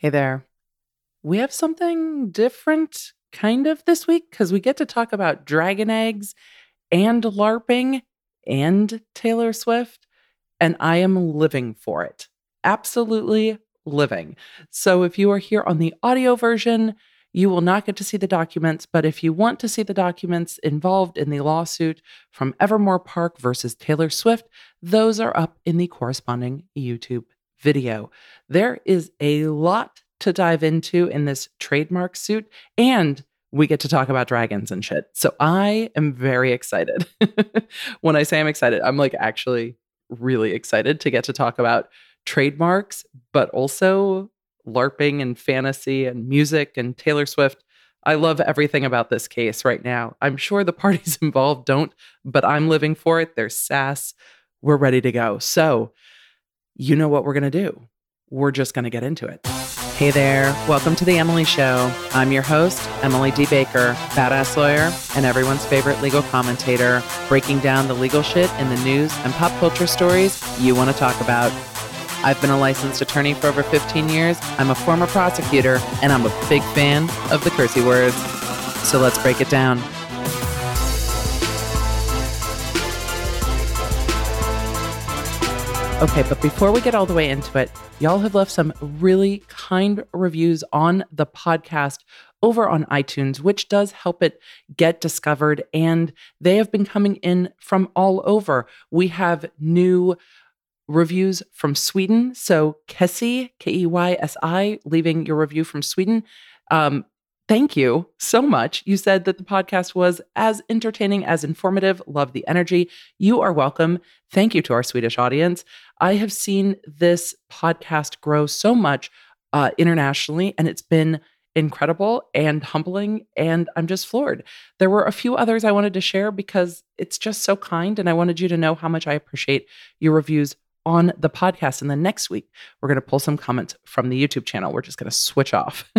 Hey there. We have something different kind of this week because we get to talk about dragon eggs and LARPing and Taylor Swift, and I am living for it. Absolutely living. So if you are here on the audio version, you will not get to see the documents, but if you want to see the documents involved in the lawsuit from Evermore Park versus Taylor Swift, those are up in the corresponding YouTube video. There is a lot to dive into in this trademark suit, and we get to talk about dragons and shit. So I am very excited. when I say I'm excited, I'm like actually really excited to get to talk about trademarks, but also LARPing and fantasy and music and Taylor Swift. I love everything about this case right now. I'm sure the parties involved don't, but I'm living for it. There's sass. We're ready to go. So, you know what we're going to do. We're just going to get into it. Hey there. Welcome to The Emily Show. I'm your host, Emily D. Baker, badass lawyer and everyone's favorite legal commentator, breaking down the legal shit in the news and pop culture stories you want to talk about. I've been a licensed attorney for over 15 years. I'm a former prosecutor, and I'm a big fan of the cursey words. So let's break it down. Okay, but before we get all the way into it, y'all have left some really kind reviews on the podcast over on iTunes, which does help it get discovered. And they have been coming in from all over. We have new reviews from Sweden. So Kessie, K E Y S I, leaving your review from Sweden. Um, thank you so much. You said that the podcast was as entertaining as informative. Love the energy. You are welcome. Thank you to our Swedish audience. I have seen this podcast grow so much uh, internationally, and it's been incredible and humbling and i'm just floored there were a few others i wanted to share because it's just so kind and i wanted you to know how much i appreciate your reviews on the podcast. And then next week, we're going to pull some comments from the YouTube channel. We're just going to switch off.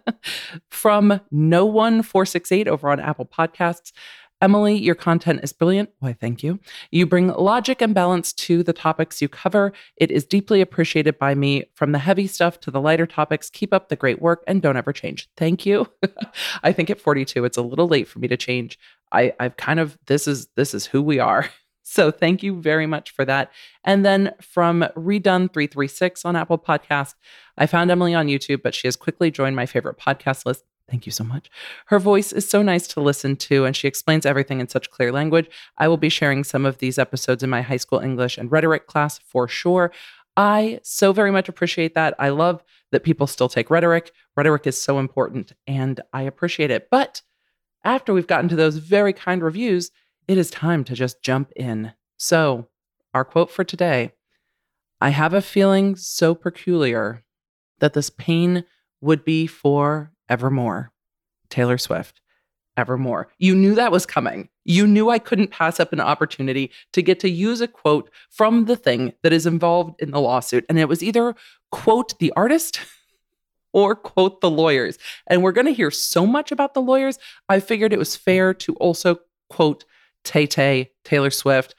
from No One 468 over on Apple Podcasts. Emily, your content is brilliant. Why, thank you. You bring logic and balance to the topics you cover. It is deeply appreciated by me. From the heavy stuff to the lighter topics, keep up the great work and don't ever change. Thank you. I think at 42, it's a little late for me to change. I, I've kind of this is this is who we are. So thank you very much for that. And then from Redone 336 on Apple Podcast, I found Emily on YouTube, but she has quickly joined my favorite podcast list. Thank you so much. Her voice is so nice to listen to, and she explains everything in such clear language. I will be sharing some of these episodes in my high school English and rhetoric class for sure. I so very much appreciate that. I love that people still take rhetoric. Rhetoric is so important, and I appreciate it. But after we've gotten to those very kind reviews, it is time to just jump in. So, our quote for today I have a feeling so peculiar that this pain would be for evermore. Taylor Swift, evermore. You knew that was coming. You knew I couldn't pass up an opportunity to get to use a quote from the thing that is involved in the lawsuit. And it was either quote the artist or quote the lawyers. And we're going to hear so much about the lawyers. I figured it was fair to also quote Tay Tay, Taylor Swift.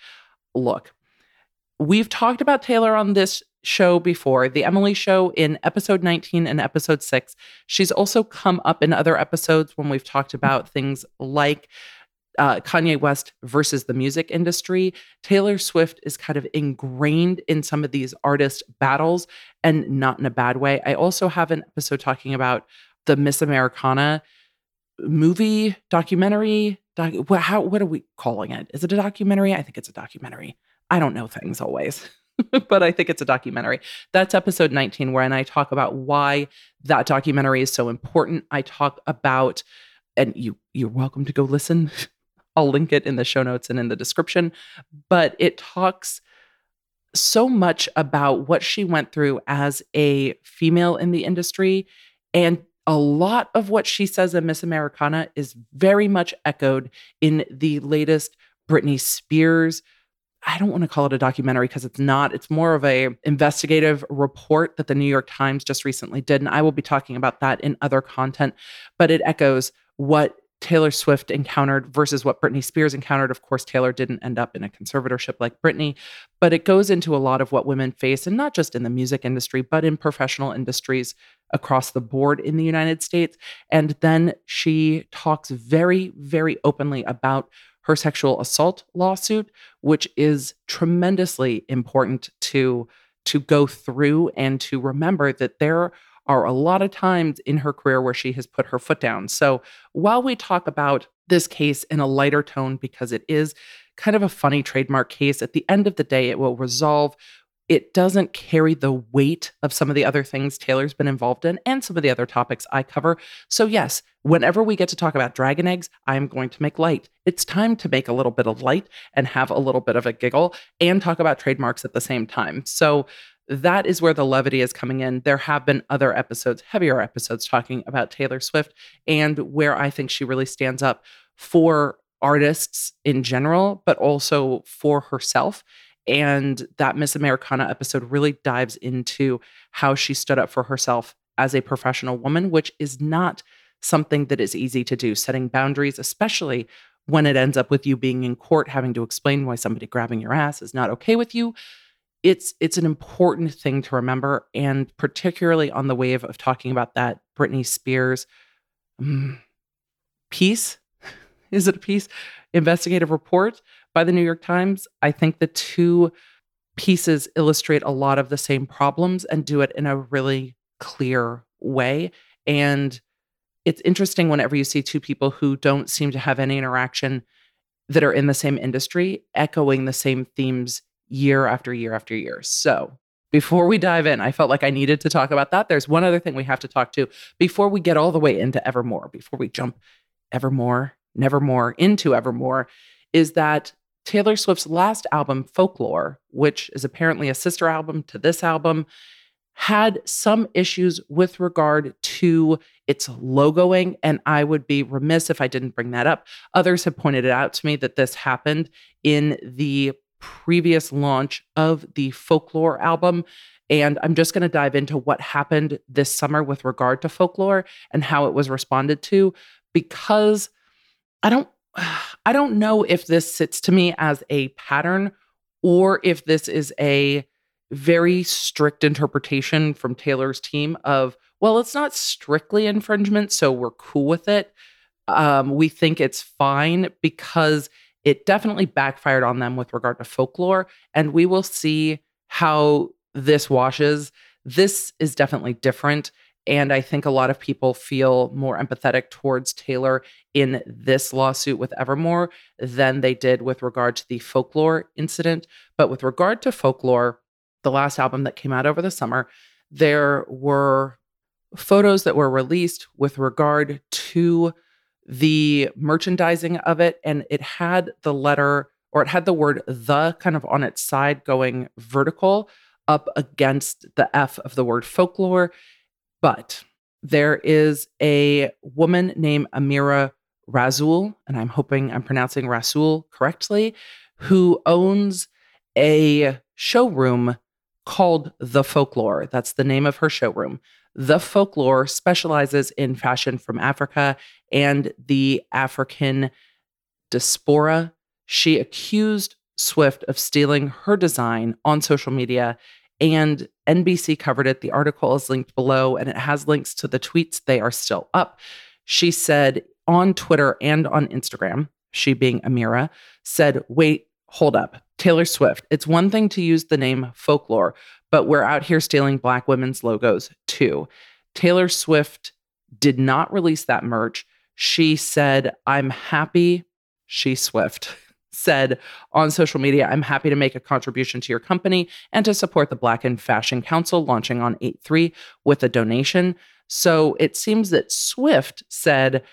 Look, we've talked about Taylor on this show before, the Emily show in episode 19 and episode 6. She's also come up in other episodes when we've talked about things like uh, Kanye West versus the music industry. Taylor Swift is kind of ingrained in some of these artist battles and not in a bad way. I also have an episode talking about the Miss Americana movie documentary doc, what, how what are we calling it? Is it a documentary? I think it's a documentary. I don't know things always but i think it's a documentary. That's episode 19 where i talk about why that documentary is so important. I talk about and you you're welcome to go listen. I'll link it in the show notes and in the description. But it talks so much about what she went through as a female in the industry and a lot of what she says in Miss Americana is very much echoed in the latest Britney Spears. I don't want to call it a documentary because it's not. It's more of a investigative report that the New York Times just recently did and I will be talking about that in other content, but it echoes what Taylor Swift encountered versus what Britney Spears encountered. Of course, Taylor didn't end up in a conservatorship like Britney, but it goes into a lot of what women face, and not just in the music industry, but in professional industries across the board in the United States. And then she talks very, very openly about her sexual assault lawsuit, which is tremendously important to to go through and to remember that there are a lot of times in her career where she has put her foot down. So while we talk about this case in a lighter tone because it is kind of a funny trademark case, at the end of the day, it will resolve it doesn't carry the weight of some of the other things Taylor's been involved in and some of the other topics I cover. So, yes, whenever we get to talk about dragon eggs, I'm going to make light. It's time to make a little bit of light and have a little bit of a giggle and talk about trademarks at the same time. So, that is where the levity is coming in. There have been other episodes, heavier episodes, talking about Taylor Swift and where I think she really stands up for artists in general, but also for herself. And that Miss Americana episode really dives into how she stood up for herself as a professional woman, which is not something that is easy to do, setting boundaries, especially when it ends up with you being in court having to explain why somebody grabbing your ass is not okay with you. It's it's an important thing to remember and particularly on the wave of talking about that Britney Spears um, piece is it a piece investigative report by the New York Times. I think the two pieces illustrate a lot of the same problems and do it in a really clear way. And it's interesting whenever you see two people who don't seem to have any interaction that are in the same industry echoing the same themes year after year after year. So, before we dive in, I felt like I needed to talk about that. There's one other thing we have to talk to before we get all the way into Evermore, before we jump Evermore, Nevermore into Evermore, is that Taylor Swift's last album, Folklore, which is apparently a sister album to this album, had some issues with regard to its logoing. And I would be remiss if I didn't bring that up. Others have pointed it out to me that this happened in the previous launch of the Folklore album. And I'm just going to dive into what happened this summer with regard to folklore and how it was responded to because I don't I don't know if this sits to me as a pattern or if this is a very strict interpretation from Taylor's team of, well, it's not strictly infringement, so we're cool with it. Um, we think it's fine because it definitely backfired on them with regard to folklore. And we will see how this washes. This is definitely different. And I think a lot of people feel more empathetic towards Taylor in this lawsuit with Evermore than they did with regard to the folklore incident. But with regard to folklore, the last album that came out over the summer, there were photos that were released with regard to the merchandising of it. And it had the letter or it had the word the kind of on its side going vertical up against the F of the word folklore. But there is a woman named Amira Rasool, and I'm hoping I'm pronouncing Rasool correctly, who owns a showroom called The Folklore. That's the name of her showroom. The Folklore specializes in fashion from Africa and the African diaspora. She accused Swift of stealing her design on social media and NBC covered it. The article is linked below and it has links to the tweets. They are still up. She said on Twitter and on Instagram, she being Amira, said, wait, hold up. Taylor Swift, it's one thing to use the name folklore, but we're out here stealing Black women's logos too. Taylor Swift did not release that merch. She said, I'm happy. She Swift said on social media, I'm happy to make a contribution to your company and to support the Black in Fashion Council launching on 8 3 with a donation. So it seems that Swift said,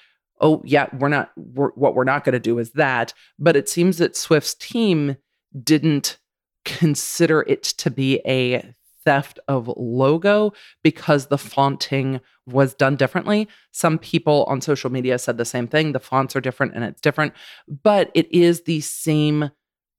Oh, yeah, we're not, we're, what we're not going to do is that. But it seems that Swift's team didn't consider it to be a theft of logo because the fonting was done differently. Some people on social media said the same thing. The fonts are different and it's different, but it is the same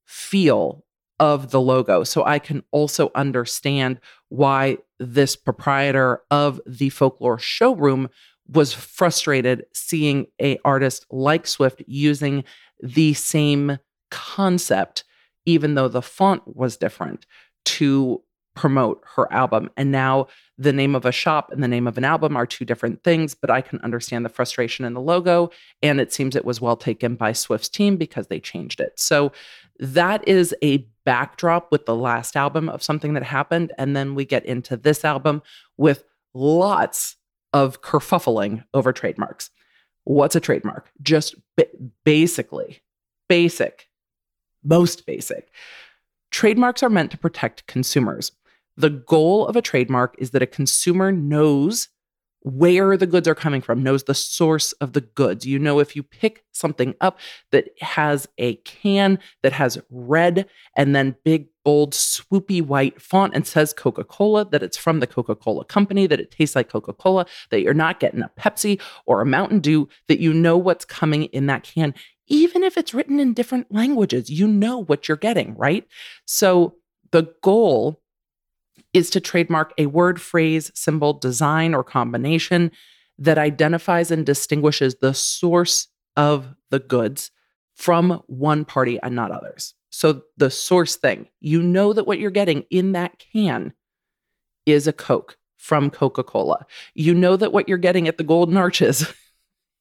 feel of the logo. So I can also understand why this proprietor of the folklore showroom was frustrated seeing a artist like Swift using the same concept even though the font was different to promote her album. And now the name of a shop and the name of an album are two different things, but I can understand the frustration in the logo. And it seems it was well taken by Swift's team because they changed it. So that is a backdrop with the last album of something that happened. And then we get into this album with lots of kerfuffling over trademarks. What's a trademark? Just basically, basic, most basic. Trademarks are meant to protect consumers. The goal of a trademark is that a consumer knows where the goods are coming from, knows the source of the goods. You know, if you pick something up that has a can that has red and then big, bold, swoopy white font and says Coca Cola, that it's from the Coca Cola company, that it tastes like Coca Cola, that you're not getting a Pepsi or a Mountain Dew, that you know what's coming in that can. Even if it's written in different languages, you know what you're getting, right? So the goal is to trademark a word, phrase, symbol, design, or combination that identifies and distinguishes the source of the goods from one party and not others. So, the source thing, you know that what you're getting in that can is a Coke from Coca Cola. You know that what you're getting at the Golden Arches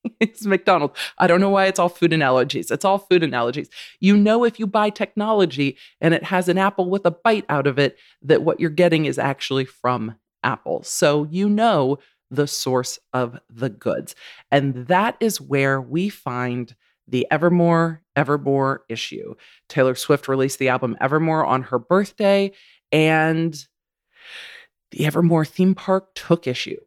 it's McDonald's. I don't know why it's all food analogies. It's all food analogies. You know, if you buy technology and it has an apple with a bite out of it, that what you're getting is actually from Apple. So you know the source of the goods. And that is where we find the Evermore, Evermore issue. Taylor Swift released the album Evermore on her birthday, and the Evermore theme park took issue.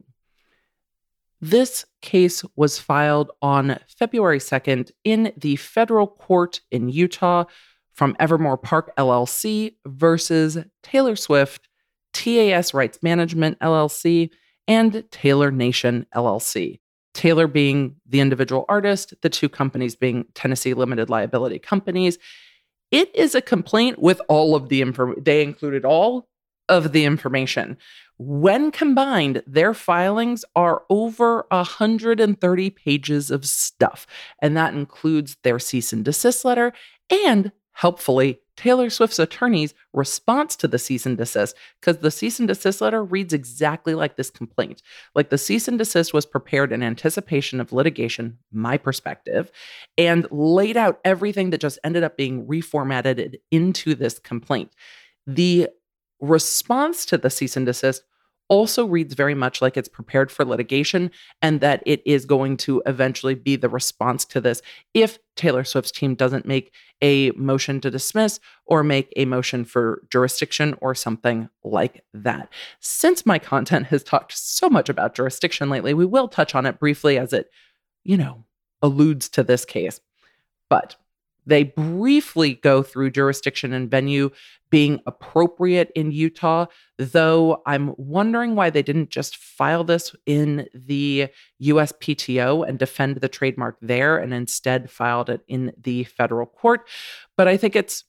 This case was filed on February 2nd in the federal court in Utah from Evermore Park LLC versus Taylor Swift, TAS Rights Management LLC, and Taylor Nation LLC. Taylor being the individual artist, the two companies being Tennessee Limited Liability Companies. It is a complaint with all of the information. They included all of the information. When combined, their filings are over 130 pages of stuff, and that includes their cease and desist letter and, helpfully, Taylor Swift's attorney's response to the cease and desist, because the cease and desist letter reads exactly like this complaint. Like the cease and desist was prepared in anticipation of litigation, my perspective, and laid out everything that just ended up being reformatted into this complaint. The response to the cease and desist also reads very much like it's prepared for litigation and that it is going to eventually be the response to this if Taylor Swift's team doesn't make a motion to dismiss or make a motion for jurisdiction or something like that. Since my content has talked so much about jurisdiction lately, we will touch on it briefly as it, you know, alludes to this case. But they briefly go through jurisdiction and venue being appropriate in Utah, though I'm wondering why they didn't just file this in the USPTO and defend the trademark there and instead filed it in the federal court. But I think it's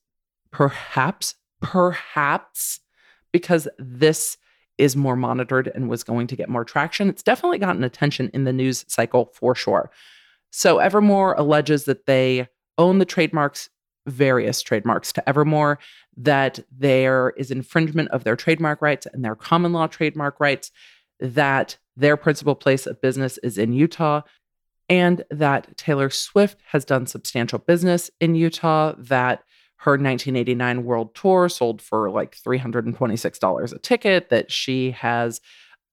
perhaps, perhaps because this is more monitored and was going to get more traction. It's definitely gotten attention in the news cycle for sure. So Evermore alleges that they own the trademarks, various trademarks to Evermore, that there is infringement of their trademark rights and their common law trademark rights, that their principal place of business is in Utah, and that Taylor Swift has done substantial business in Utah, that her 1989 world tour sold for like $326 a ticket, that she has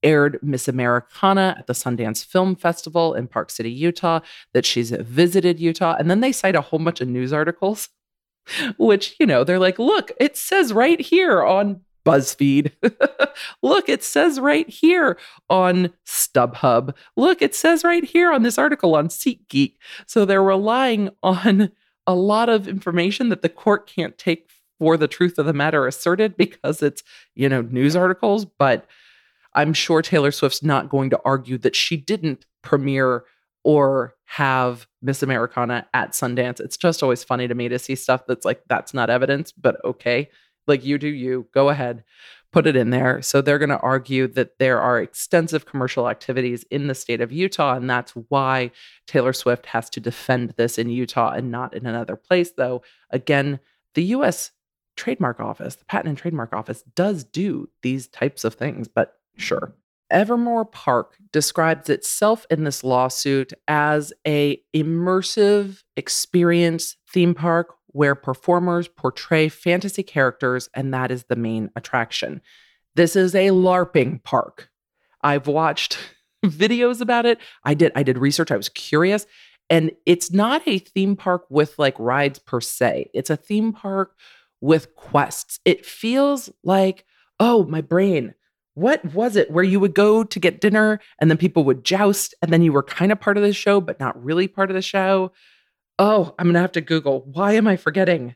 aired Miss Americana at the Sundance Film Festival in Park City, Utah, that she's visited Utah. And then they cite a whole bunch of news articles, which, you know, they're like, look, it says right here on BuzzFeed. Look, it says right here on StubHub. Look, it says right here on this article on SeatGeek. So they're relying on a lot of information that the court can't take for the truth of the matter asserted because it's, you know, news articles. But I'm sure Taylor Swift's not going to argue that she didn't premiere or have Miss Americana at Sundance. It's just always funny to me to see stuff that's like, that's not evidence, but okay. Like, you do you, go ahead, put it in there. So they're going to argue that there are extensive commercial activities in the state of Utah. And that's why Taylor Swift has to defend this in Utah and not in another place. Though, again, the US trademark office, the patent and trademark office, does do these types of things, but sure. Evermore Park describes itself in this lawsuit as a immersive experience theme park where performers portray fantasy characters and that is the main attraction. This is a LARPing park. I've watched videos about it. I did I did research. I was curious and it's not a theme park with like rides per se. It's a theme park with quests. It feels like, oh, my brain what was it where you would go to get dinner and then people would joust and then you were kind of part of the show but not really part of the show? Oh i'm gonna have to google. Why am i forgetting?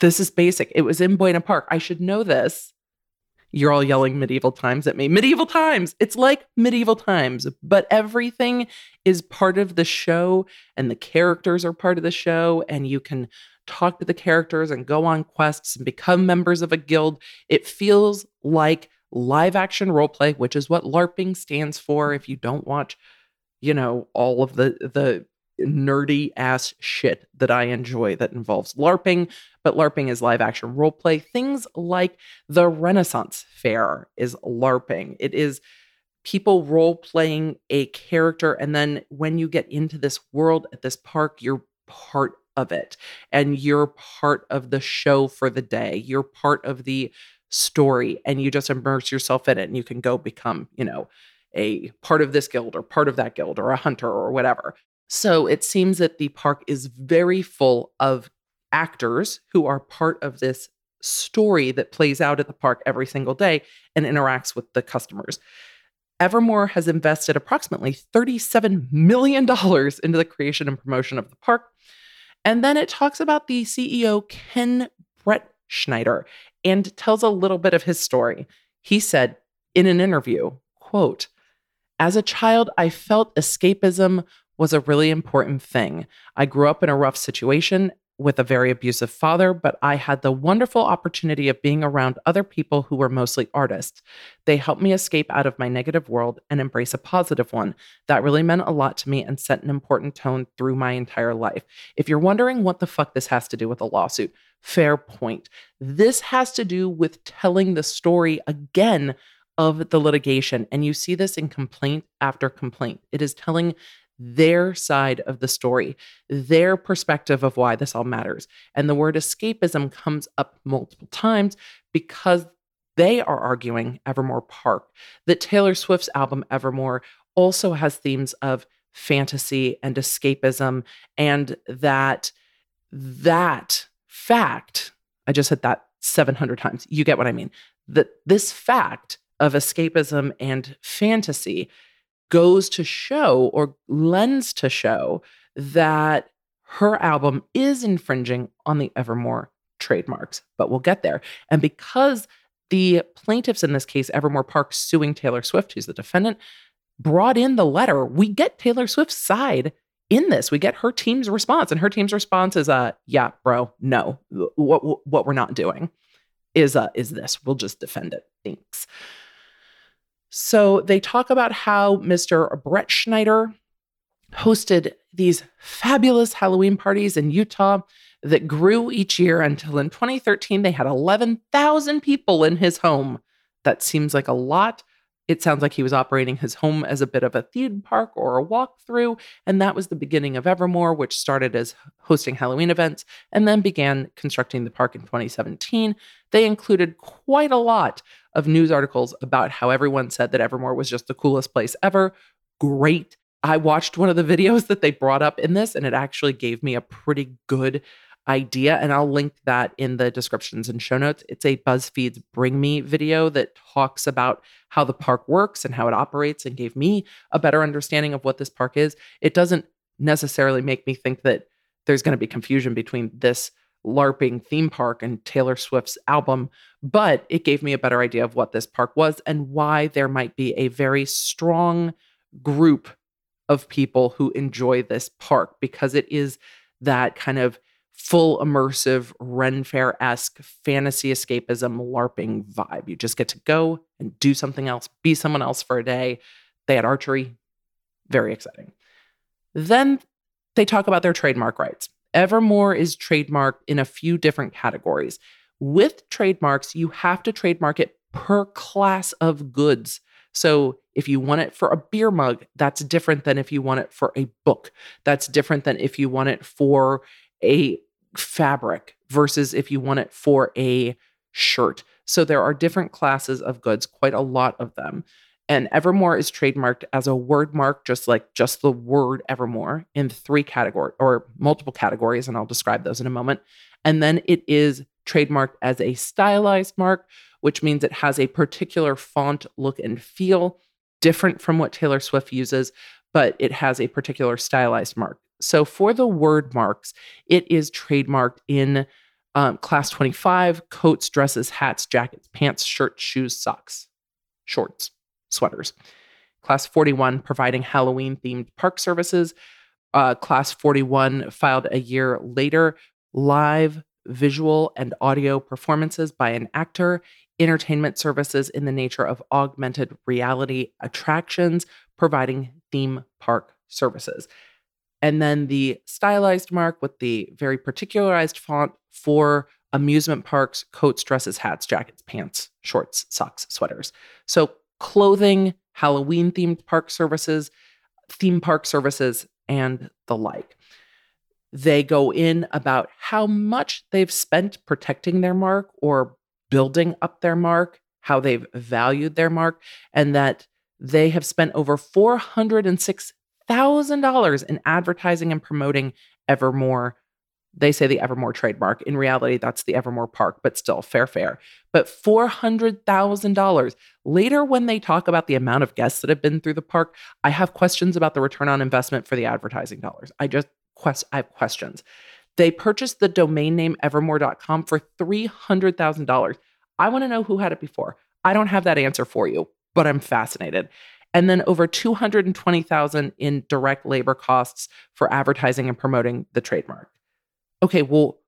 This is basic. It was in buena park. I should know this. You're all yelling medieval times at me. Medieval times! It's like medieval times but everything is part of the show and the characters are part of the show and you can talk to the characters and go on quests and become members of a guild. It feels like live action role play, which is what LARPing stands for. If you don't watch, you know, all of the the nerdy ass shit that I enjoy that involves LARPing, but LARPing is live action role play. Things like the Renaissance Fair is LARPing. It is people role playing a character. And then when you get into this world at this park, you're part of it and you're part of the show for the day. You're part of the story and you just immerse yourself in it and you can go become, you know, a part of this guild or part of that guild or a hunter or whatever. So it seems that the park is very full of actors who are part of this story that plays out at the park every single day and interacts with the customers. Evermore has invested approximately $37 million into the creation and promotion of the park. And then it talks about the CEO, Ken Brett Schneider, and tells a little bit of his story. He said in an interview, quote, as a child, I felt escapism was a really important thing. I grew up in a rough situation with a very abusive father, but I had the wonderful opportunity of being around other people who were mostly artists. They helped me escape out of my negative world and embrace a positive one. That really meant a lot to me and set an important tone through my entire life. If you're wondering what the fuck this has to do with a lawsuit, fair point. This has to do with telling the story again of the litigation. And you see this in complaint after complaint. It is telling their side of the story, their perspective of why this all matters. And the word escapism comes up multiple times because they are arguing Evermore Park that Taylor Swift's album Evermore also has themes of fantasy and escapism and that that fact I just said that 700 times. You get what I mean. That this fact of escapism and fantasy goes to show or lends to show that her album is infringing on the Evermore trademarks, but we'll get there. And because the plaintiffs in this case, Evermore Park suing Taylor Swift, who's the defendant, brought in the letter, we get Taylor Swift's side in this. We get her team's response, and her team's response is, "Uh, yeah, bro, no, what what we're not doing is uh is this. We'll just defend it. Thanks." So they talk about how Mr. Bretschneider hosted these fabulous Halloween parties in Utah that grew each year until in 2013 they had 11,000 people in his home. That seems like a lot. It sounds like he was operating his home as a bit of a theme park or a walkthrough, and that was the beginning of Evermore, which started as hosting Halloween events and then began constructing the park in 2017. They included quite a lot of news articles about how everyone said that Evermore was just the coolest place ever. Great. I watched one of the videos that they brought up in this, and it actually gave me a pretty good idea. And I'll link that in the descriptions and show notes. It's a BuzzFeed's Bring Me video that talks about how the park works and how it operates and gave me a better understanding of what this park is. It doesn't necessarily make me think that there's going to be confusion between this LARPing theme park and Taylor Swift's album, but it gave me a better idea of what this park was and why there might be a very strong group of people who enjoy this park because it is that kind of full immersive Ren Fair esque fantasy escapism LARPing vibe. You just get to go and do something else, be someone else for a day. They had archery, very exciting. Then they talk about their trademark rights. Evermore is trademarked in a few different categories. with trademarks, you have to trademark it per class of goods. So if you want it for a beer mug, that's different than if you want it for a book. That's different than if you want it for a fabric versus if you want it for a shirt. So there are different classes of goods, quite a lot of them. And Evermore is trademarked as a word mark, just like just the word Evermore in three categories or multiple categories. And I'll describe those in a moment. And then it is trademarked as a stylized mark, which means it has a particular font look and feel different from what Taylor Swift uses, but it has a particular stylized mark. So for the word marks, it is trademarked in um, class 25 coats, dresses, hats, jackets, pants, shirts, shoes, socks, shorts, sweaters. Class 41 providing Halloween themed park services. Uh, class 41 filed a year later live visual and audio performances by an actor, entertainment services in the nature of augmented reality attractions, providing theme park services. And then the stylized mark with the very particularized font for amusement parks, coats, dresses, hats, jackets, pants, shorts, socks, sweaters. So clothing, Halloween themed park services, theme park services, and the like. They go in about how much they've spent protecting their mark or building up their mark, how they've valued their mark, and that they have spent over $406,000 in advertising and promoting Evermore. They say the Evermore trademark. In reality, that's the Evermore Park, but still fair, fair. But $400,000. Later, when they talk about the amount of guests that have been through the park, I have questions about the return on investment for the advertising dollars. I just quest I have questions. They purchased the domain name evermore.com for $300,000. I want to know who had it before. I don't have that answer for you, but I'm fascinated. And then over 220,000 in direct labor costs for advertising and promoting the trademark. Okay, well,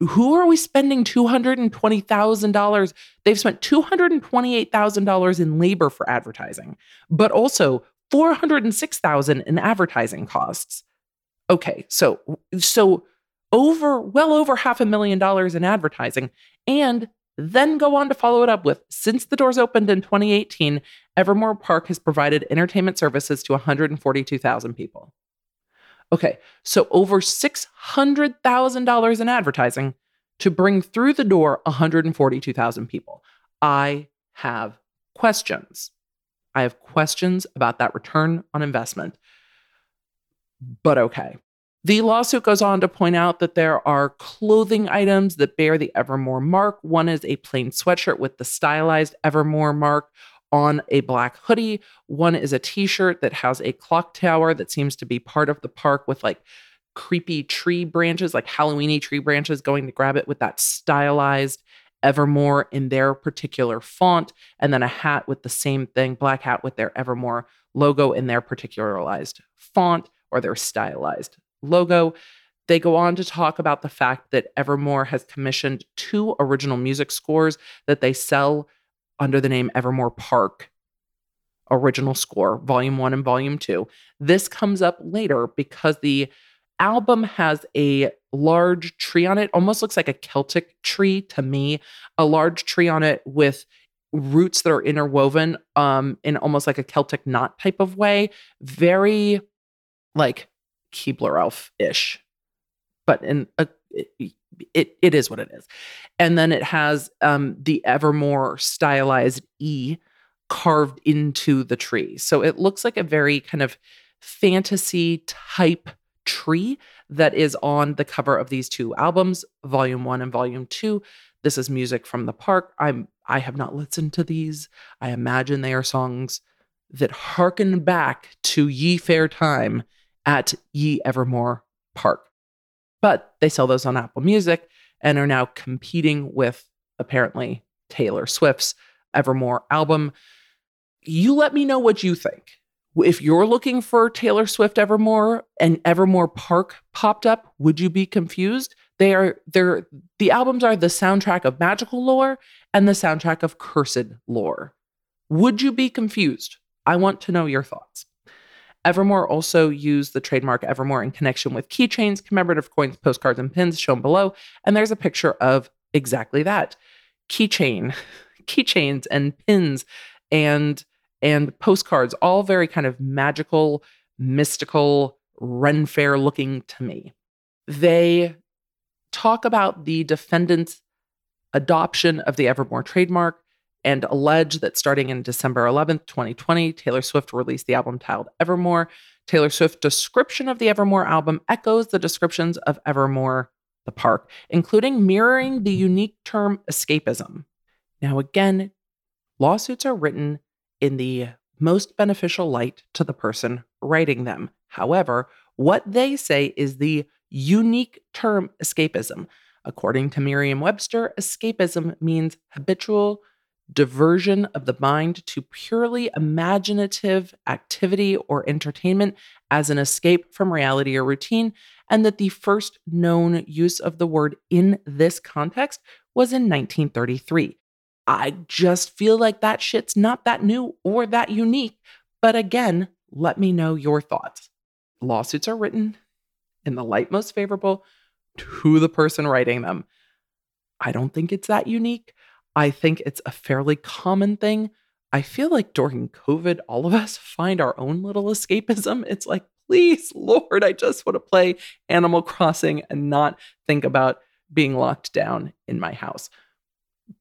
who are we spending $220,000? They've spent $228,000 in labor for advertising, but also 406,000 in advertising costs. Okay, so so over well over half a million dollars in advertising and then go on to follow it up with since the doors opened in 2018 evermore park has provided entertainment services to 142000 people okay so over $600000 in advertising to bring through the door 142000 people i have questions i have questions about that return on investment but okay. The lawsuit goes on to point out that there are clothing items that bear the Evermore mark. One is a plain sweatshirt with the stylized Evermore mark on a black hoodie. One is a t shirt that has a clock tower that seems to be part of the park with like creepy tree branches, like Halloweeny tree branches, going to grab it with that stylized Evermore in their particular font. And then a hat with the same thing, black hat with their Evermore logo in their particularized font or their stylized logo. They go on to talk about the fact that Evermore has commissioned two original music scores that they sell under the name Evermore Park original score, volume one and volume two. This comes up later because the album has a large tree on it, almost looks like a Celtic tree to me, a large tree on it with roots that are interwoven um, in almost like a Celtic knot type of way. Very like Keebler Elf ish, but in a, it, it, is what it is. And then it has um, the Evermore stylized E carved into the tree. So it looks like a very kind of fantasy type tree that is on the cover of these two albums, volume one and volume two. This is music from the park. I'm I have not listened to these. I imagine they are songs that harken back to Ye Fair Time at Ye Evermore Park. But they sell those on Apple Music and are now competing with apparently Taylor Swift's Evermore album. You let me know what you think. If you're looking for Taylor Swift Evermore and Evermore Park popped up, would you be confused? They are they're the albums are the soundtrack of magical lore and the soundtrack of cursed lore. Would you be confused? I want to know your thoughts. Evermore also used the trademark Evermore in connection with keychains, commemorative coins, postcards, and pins shown below. And there's a picture of exactly that. Keychain, keychains and pins and and postcards, all very kind of magical, mystical, Ren Fair looking to me. They talk about the defendant's adoption of the Evermore trademark and allege that starting in December 11th, 2020, Taylor Swift released the album titled Evermore. Taylor Swift's description of the Evermore album echoes the descriptions of Evermore, the park, including mirroring the unique term escapism. Now, again, lawsuits are written in the most beneficial light to the person writing them. However, what they say is the unique term escapism. According to Merriam Webster, escapism means habitual diversion of the mind to purely imaginative activity or entertainment as an escape from reality or routine, and that the first known use of the word in this context was in 1933. I just feel like that shit's not that new or that unique. But again, let me know your thoughts. Lawsuits are written in the light most favorable to the person writing them. I don't think it's that unique. I think it's a fairly common thing. I feel like during COVID, all of us find our own little escapism. It's like, please, Lord, I just want to play Animal Crossing and not think about being locked down in my house.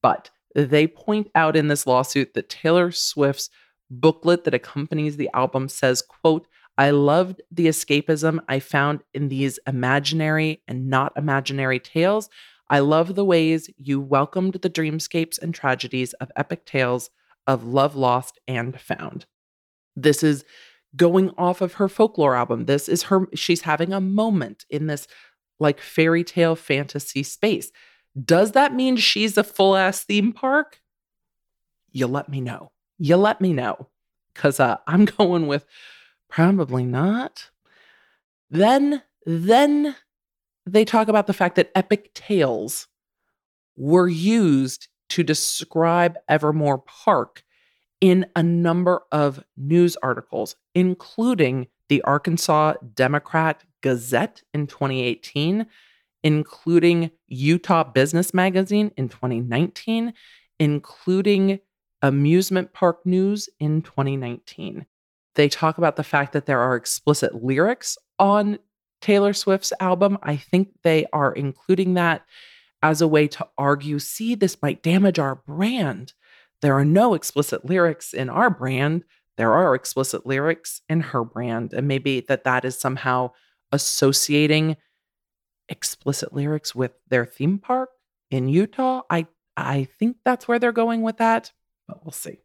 But they point out in this lawsuit that Taylor Swift's booklet that accompanies the album says, quote, I loved the escapism I found in these imaginary and not imaginary tales. I love the ways you welcomed the dreamscapes and tragedies of epic tales of love lost and found. This is going off of her folklore album. This is her, she's having a moment in this like fairy tale fantasy space. Does that mean she's a full ass theme park? You let me know. You let me know. Because uh, I'm going with probably not. Then, then they talk about the fact that epic tales were used to describe Evermore Park in a number of news articles, including the Arkansas Democrat Gazette in 2018 including Utah Business Magazine in 2019, including Amusement Park News in 2019. They talk about the fact that there are explicit lyrics on Taylor Swift's album. I think they are including that as a way to argue see, this might damage our brand. There are no explicit lyrics in our brand. There are explicit lyrics in her brand. And maybe that that is somehow associating explicit lyrics with their theme park in Utah. I I think that's where they're going with that, but we'll see.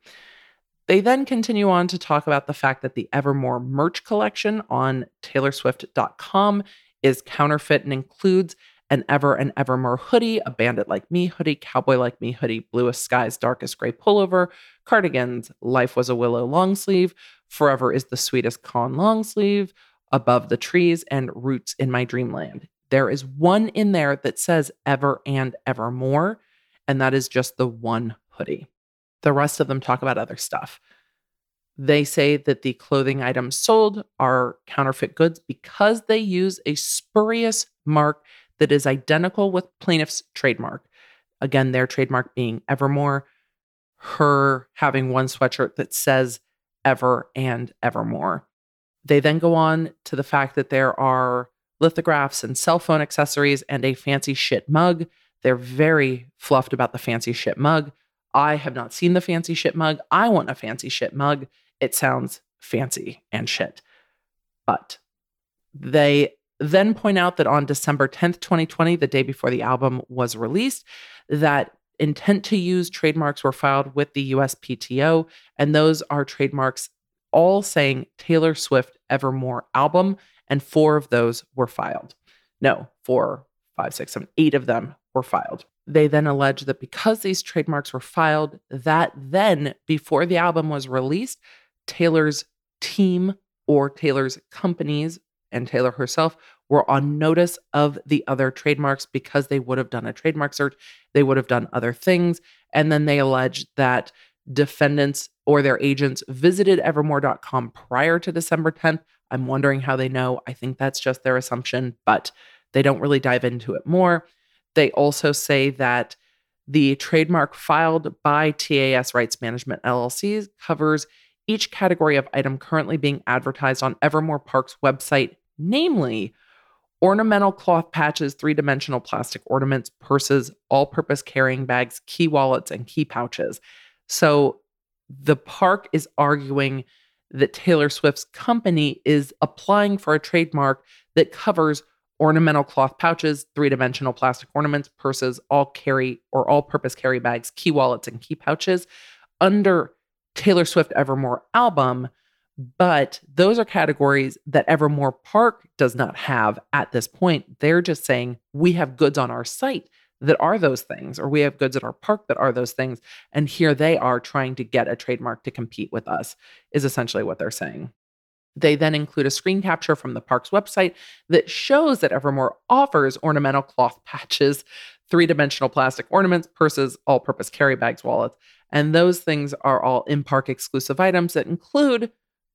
They then continue on to talk about the fact that the Evermore merch collection on taylorswift.com is counterfeit and includes an Ever and Evermore hoodie, a Bandit Like Me hoodie, Cowboy Like Me hoodie, Bluest Skies Darkest Gray pullover, cardigans, Life Was a Willow long sleeve, Forever is the Sweetest Con long sleeve, Above the Trees, and Roots in My Dreamland. There is one in there that says ever and evermore, and that is just the one hoodie. The rest of them talk about other stuff. They say that the clothing items sold are counterfeit goods because they use a spurious mark that is identical with plaintiff's trademark. Again, their trademark being Evermore, her having one sweatshirt that says Ever and Evermore. They then go on to the fact that there are lithographs and cell phone accessories, and a fancy shit mug. They're very fluffed about the fancy shit mug. I have not seen the fancy shit mug. I want a fancy shit mug. It sounds fancy and shit. But they then point out that on December 10th, 2020, the day before the album was released, that intent to use trademarks were filed with the USPTO. And those are trademarks all saying Taylor Swift Evermore album and four of those were filed. No, four, five, six, seven, eight of them were filed. They then allege that because these trademarks were filed, that then, before the album was released, Taylor's team or Taylor's companies and Taylor herself were on notice of the other trademarks because they would have done a trademark search, they would have done other things. And then they allege that defendants or their agents visited evermore.com prior to December 10th I'm wondering how they know. I think that's just their assumption, but they don't really dive into it more. They also say that the trademark filed by TAS Rights Management LLC covers each category of item currently being advertised on Evermore Park's website, namely ornamental cloth patches, three dimensional plastic ornaments, purses, all purpose carrying bags, key wallets, and key pouches. So the park is arguing that Taylor Swift's company is applying for a trademark that covers ornamental cloth pouches, three dimensional plastic ornaments, purses, all carry or all purpose carry bags, key wallets, and key pouches under Taylor Swift Evermore album. But those are categories that Evermore Park does not have at this point. They're just saying, we have goods on our site that are those things, or we have goods at our park that are those things. And here they are trying to get a trademark to compete with us, is essentially what they're saying. They then include a screen capture from the park's website that shows that Evermore offers ornamental cloth patches, three dimensional plastic ornaments, purses, all purpose carry bags, wallets. And those things are all in park exclusive items that include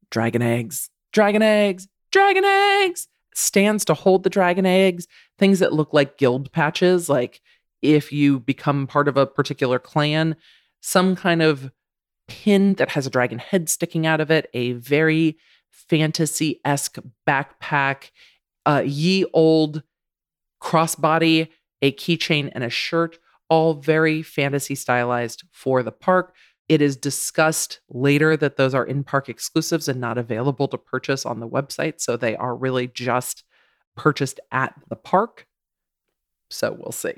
dragon eggs, dragon eggs, dragon eggs, stands to hold the dragon eggs, things that look like guild patches, like if you become part of a particular clan, some kind of pin that has a dragon head sticking out of it, a very fantasy esque backpack, uh, ye old crossbody, a keychain, and a shirt, all very fantasy stylized for the park. It is discussed later that those are in park exclusives and not available to purchase on the website. So they are really just purchased at the park. So we'll see.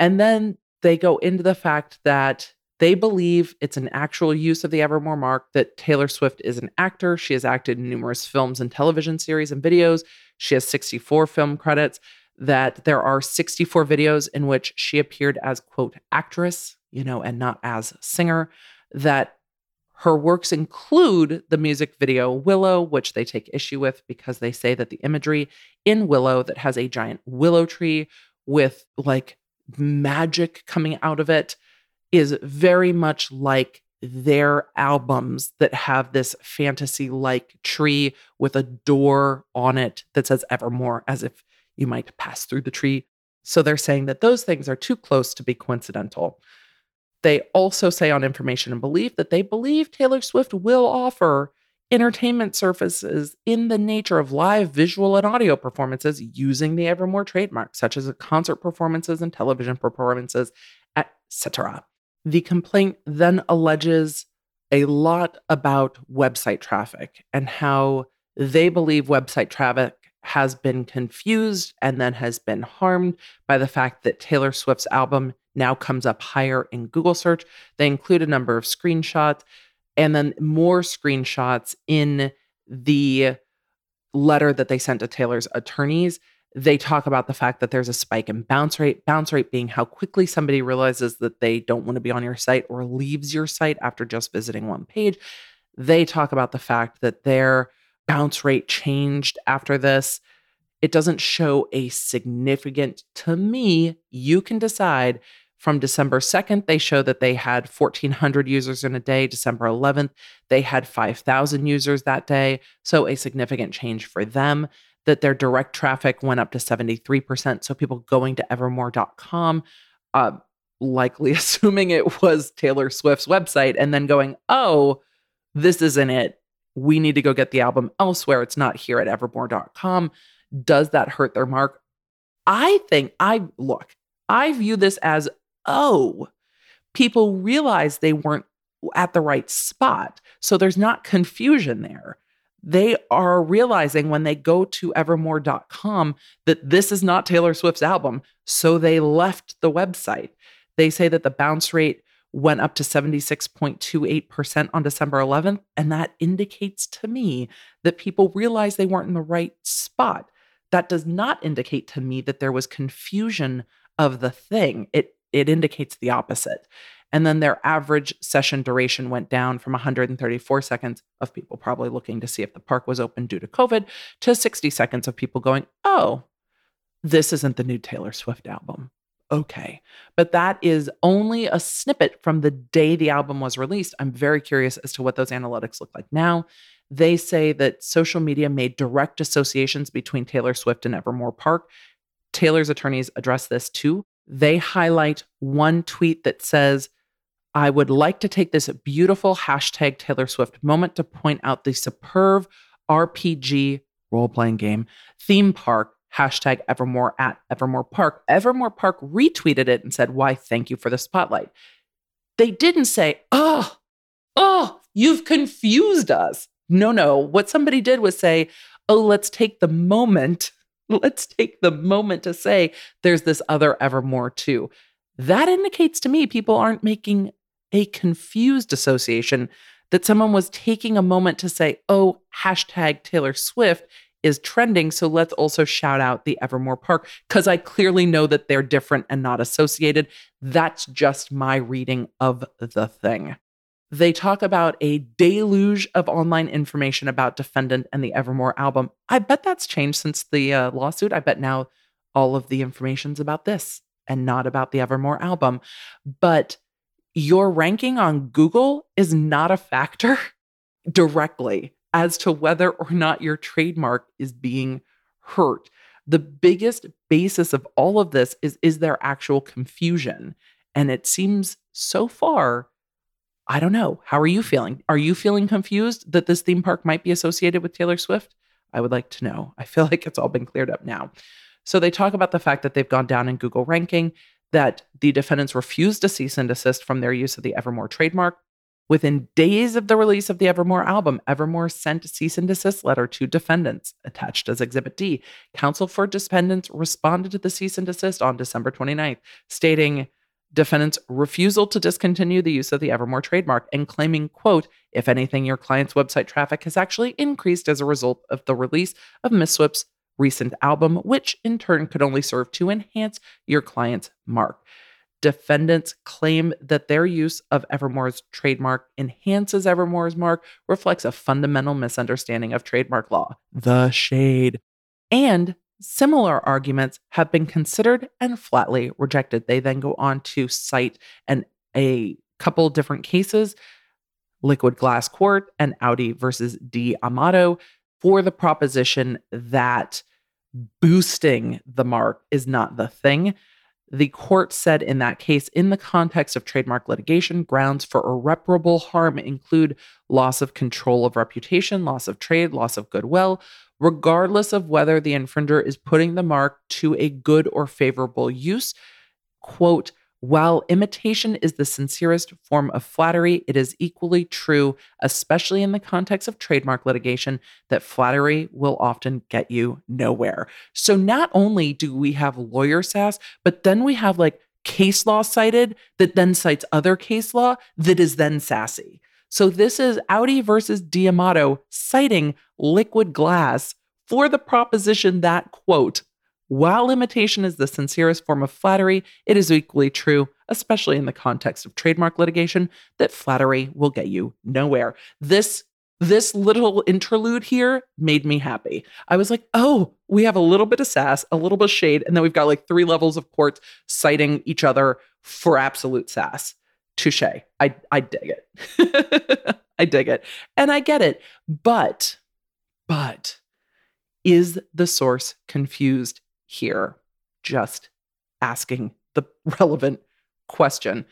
And then they go into the fact that they believe it's an actual use of the Evermore mark, that Taylor Swift is an actor. She has acted in numerous films and television series and videos. She has 64 film credits, that there are 64 videos in which she appeared as, quote, actress, you know, and not as singer, that her works include the music video Willow, which they take issue with because they say that the imagery in Willow that has a giant willow tree with like magic coming out of it is very much like their albums that have this fantasy like tree with a door on it that says Evermore, as if you might pass through the tree. So they're saying that those things are too close to be coincidental. They also say on Information and Belief that they believe Taylor Swift will offer entertainment services in the nature of live visual and audio performances using the Evermore trademark, such as concert performances and television performances, etc. The complaint then alleges a lot about website traffic and how they believe website traffic has been confused and then has been harmed by the fact that Taylor Swift's album now comes up higher in Google search. They include a number of screenshots and then more screenshots in the letter that they sent to Taylor's attorneys. They talk about the fact that there's a spike in bounce rate, bounce rate being how quickly somebody realizes that they don't want to be on your site or leaves your site after just visiting one page. They talk about the fact that their bounce rate changed after this. It doesn't show a significant, to me, you can decide from December 2nd, they show that they had 1,400 users in a day. December 11th, they had 5,000 users that day. So a significant change for them. That their direct traffic went up to 73%. So people going to evermore.com, uh, likely assuming it was Taylor Swift's website, and then going, oh, this isn't it. We need to go get the album elsewhere. It's not here at evermore.com. Does that hurt their mark? I think I look, I view this as oh, people realize they weren't at the right spot. So there's not confusion there. They are realizing when they go to evermore.com that this is not Taylor Swift's album. So they left the website. They say that the bounce rate went up to 76.28% on December 11th. And that indicates to me that people realized they weren't in the right spot. That does not indicate to me that there was confusion of the thing. It it indicates the opposite. And then their average session duration went down from 134 seconds of people probably looking to see if the park was open due to COVID to 60 seconds of people going, oh, this isn't the new Taylor Swift album. Okay. But that is only a snippet from the day the album was released. I'm very curious as to what those analytics look like now. They say that social media made direct associations between Taylor Swift and Evermore Park Taylor's attorneys address this too. They highlight one tweet that says, I would like to take this beautiful hashtag Taylor Swift moment to point out the superb RPG role playing game theme park hashtag Evermore at Evermore Park. Evermore Park retweeted it and said, Why, thank you for the spotlight. They didn't say, Oh, oh, you've confused us. No, no. What somebody did was say, Oh, let's take the moment. Let's take the moment to say there's this other Evermore too. That indicates to me people aren't making a confused association that someone was taking a moment to say, oh, hashtag Taylor Swift is trending. So let's also shout out the Evermore Park because I clearly know that they're different and not associated. That's just my reading of the thing. They talk about a deluge of online information about Defendant and the Evermore album. I bet that's changed since the uh, lawsuit. I bet now all of the information's about this and not about the Evermore album. But your ranking on Google is not a factor directly as to whether or not your trademark is being hurt. The biggest basis of all of this is is there actual confusion? And it seems so far I don't know. How are you feeling? Are you feeling confused that this theme park might be associated with Taylor Swift? I would like to know. I feel like it's all been cleared up now. So they talk about the fact that they've gone down in Google ranking that the defendants refused to cease and desist from their use of the Evermore trademark. Within days of the release of the Evermore album, Evermore sent a cease and desist letter to defendants, attached as Exhibit D. Counsel for defendants responded to the cease and desist on December 29th, stating, defendants' refusal to discontinue the use of the Evermore trademark and claiming, quote, if anything, your client's website traffic has actually increased as a result of the release of Miss Swift's recent album, which in turn could only serve to enhance your client's mark. Defendants claim that their use of Evermore's trademark enhances Evermore's mark, reflects a fundamental misunderstanding of trademark law, the shade. And similar arguments have been considered and flatly rejected. They then go on to cite an, a couple different cases Liquid Glass Court and Audi versus D'Amato for the proposition that boosting the mark is not the thing. The court said in that case, in the context of trademark litigation, grounds for irreparable harm include loss of control of reputation, loss of trade, loss of goodwill, regardless of whether the infringer is putting the mark to a good or favorable use. Quote, while imitation is the sincerest form of flattery, it is equally true, especially in the context of trademark litigation, that flattery will often get you nowhere. So not only do we have lawyer sass, but then we have like case law cited that then cites other case law that is then sassy. So this is Audi versus D'Amato citing liquid glass for the proposition that, quote, while imitation is the sincerest form of flattery, it is equally true, especially in the context of trademark litigation, that flattery will get you nowhere. This this little interlude here made me happy. I was like, oh, we have a little bit of sass, a little bit of shade, and then we've got like three levels of courts citing each other for absolute sass. Touche. I, I dig it. I dig it. And I get it. But, but, is the source confused here, just asking the relevant question.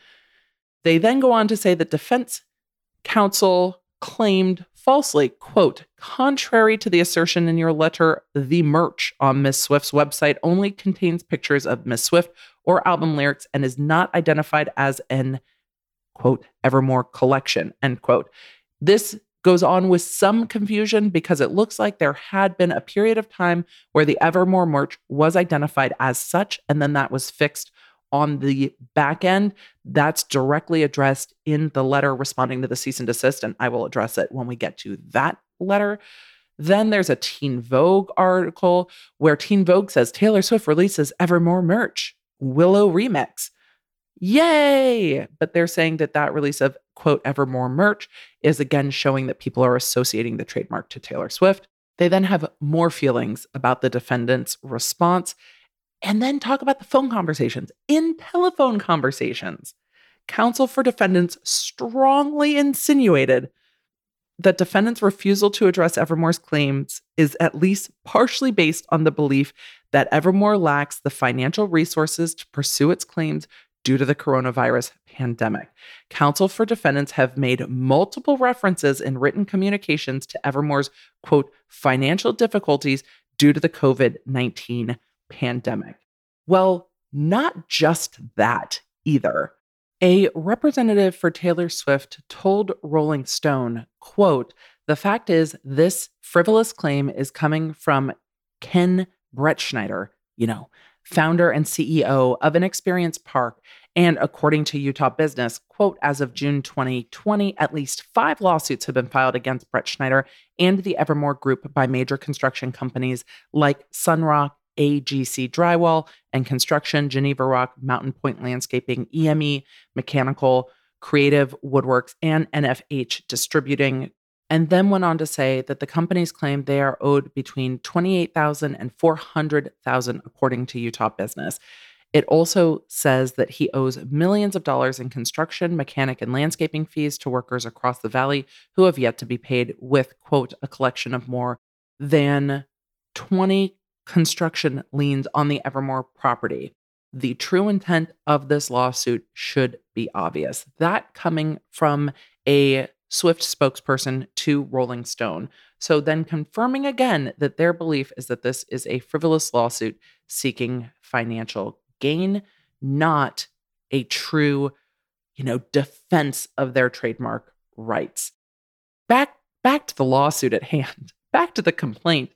They then go on to say that defense counsel claimed falsely, quote, contrary to the assertion in your letter, the merch on Miss Swift's website only contains pictures of Miss Swift or album lyrics and is not identified as an, quote, Evermore collection, end quote. This goes on with some confusion because it looks like there had been a period of time where the Evermore merch was identified as such, and then that was fixed on the back end. That's directly addressed in the letter responding to the cease and desist, and I will address it when we get to that letter. Then there's a Teen Vogue article where Teen Vogue says Taylor Swift releases Evermore merch, Willow remix. Yay! But they're saying that that release of quote Evermore merch is again showing that people are associating the trademark to Taylor Swift. They then have more feelings about the defendant's response and then talk about the phone conversations. In telephone conversations, counsel for defendants strongly insinuated that defendants' refusal to address Evermore's claims is at least partially based on the belief that Evermore lacks the financial resources to pursue its claims due to the coronavirus pandemic. Counsel for defendants have made multiple references in written communications to Evermore's quote financial difficulties due to the COVID 19 pandemic. Well, not just that either. A representative for Taylor Swift told Rolling Stone, quote, the fact is this frivolous claim is coming from Ken Bretschneider, you know, founder and CEO of an experience park. And according to Utah Business, quote, as of June 2020, at least five lawsuits have been filed against Bretschneider and the Evermore Group by major construction companies like Sunroc, AGC Drywall and Construction, Geneva Rock, Mountain Point Landscaping, EME Mechanical, Creative Woodworks, and NFH Distributing. And then went on to say that the companies claim they are owed between 28,000 and 400,000 according to Utah Business. It also says that he owes millions of dollars in construction, mechanic, and landscaping fees to workers across the valley who have yet to be paid, with, quote, a collection of more than 20 construction liens on the Evermore property. The true intent of this lawsuit should be obvious. That coming from a Swift spokesperson to Rolling Stone. So then confirming again that their belief is that this is a frivolous lawsuit seeking financial gain, not a true, you know, defense of their trademark rights. Back back to the lawsuit at hand. Back to the complaint.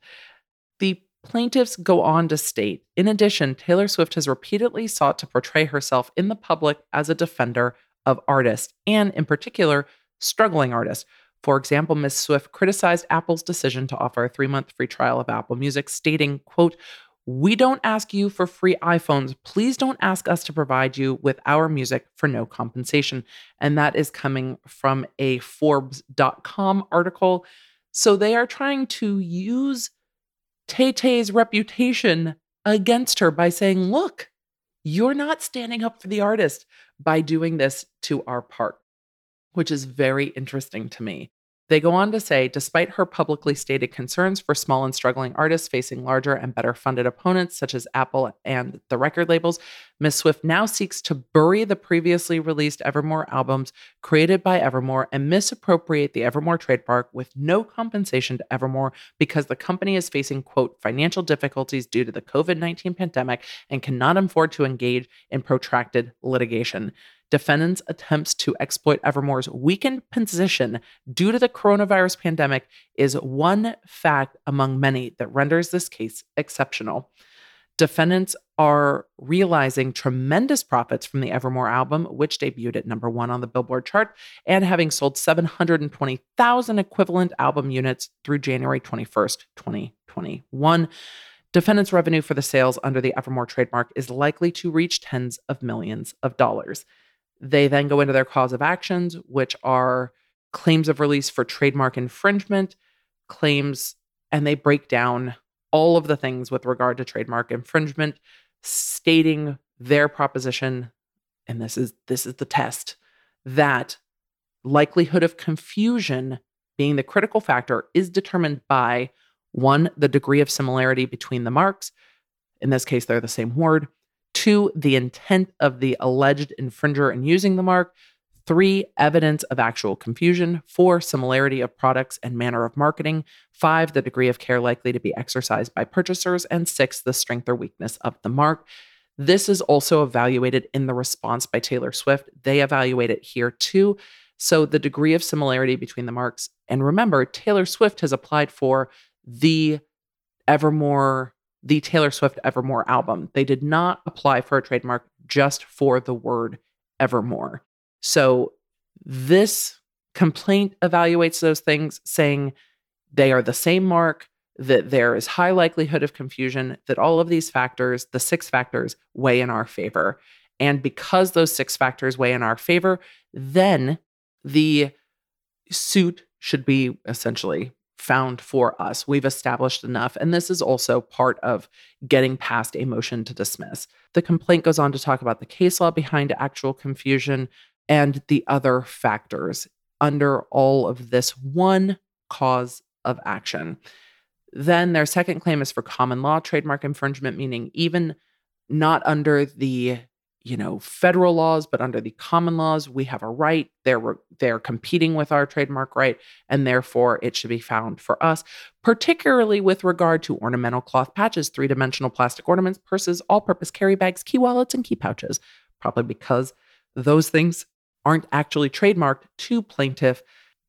The Plaintiffs go on to state In addition, Taylor Swift has repeatedly sought to portray herself in the public as a defender of artists, and in particular, struggling artists. For example, Ms. Swift criticized Apple's decision to offer a three month free trial of Apple Music, stating, quote, we don't ask you for free iPhones. Please don't ask us to provide you with our music for no compensation. And that is coming from a Forbes.com article. So they are trying to use Tay Tay's reputation against her by saying, look, you're not standing up for the artist by doing this to our park, which is very interesting to me. They go on to say despite her publicly stated concerns for small and struggling artists facing larger and better funded opponents such as Apple and the record labels, Ms. Swift now seeks to bury the previously released Evermore albums created by Evermore and misappropriate the Evermore trademark with no compensation to Evermore because the company is facing, quote, financial difficulties due to the COVID 19 pandemic and cannot afford to engage in protracted litigation defendants' attempts to exploit Evermore's weakened position due to the coronavirus pandemic is one fact among many that renders this case exceptional. Defendants are realizing tremendous profits from the Evermore album, which debuted at number one on the Billboard chart, and having sold 720,000 equivalent album units through January 21st, 2021. Defendants' revenue for the sales under the Evermore trademark is likely to reach tens of millions of dollars. They then go into their cause of actions, which are claims of release for trademark infringement, claims, and they break down all of the things with regard to trademark infringement, stating their proposition, and this is this is the test, that likelihood of confusion being the critical factor is determined by one, the degree of similarity between the marks. In this case, they're the same word. Two, the intent of the alleged infringer in using the mark. Three, evidence of actual confusion. Four, similarity of products and manner of marketing. Five, the degree of care likely to be exercised by purchasers. And six, the strength or weakness of the mark. This is also evaluated in the response by Taylor Swift. They evaluate it here too. So, the degree of similarity between the marks. And remember, Taylor Swift has applied for the Evermore the Taylor Swift Evermore album. They did not apply for a trademark just for the word Evermore. So this complaint evaluates those things, saying they are the same mark, that there is high likelihood of confusion, that all of these factors, the six factors, weigh in our favor. And because those six factors weigh in our favor, then the suit should be essentially found for us. We've established enough. And this is also part of getting past a motion to dismiss. The complaint goes on to talk about the case law behind actual confusion and the other factors. under all of this one cause of action. Then their second claim is for common law trademark infringement, meaning even not under the you know federal laws but under the common laws we have a right. They're they're competing with our trademark right and therefore it should be found for us particularly with regard to ornamental cloth patches three-dimensional plastic ornaments purses all-purpose carry bags key wallets and key pouches probably because those things aren't actually trademarked to plaintiff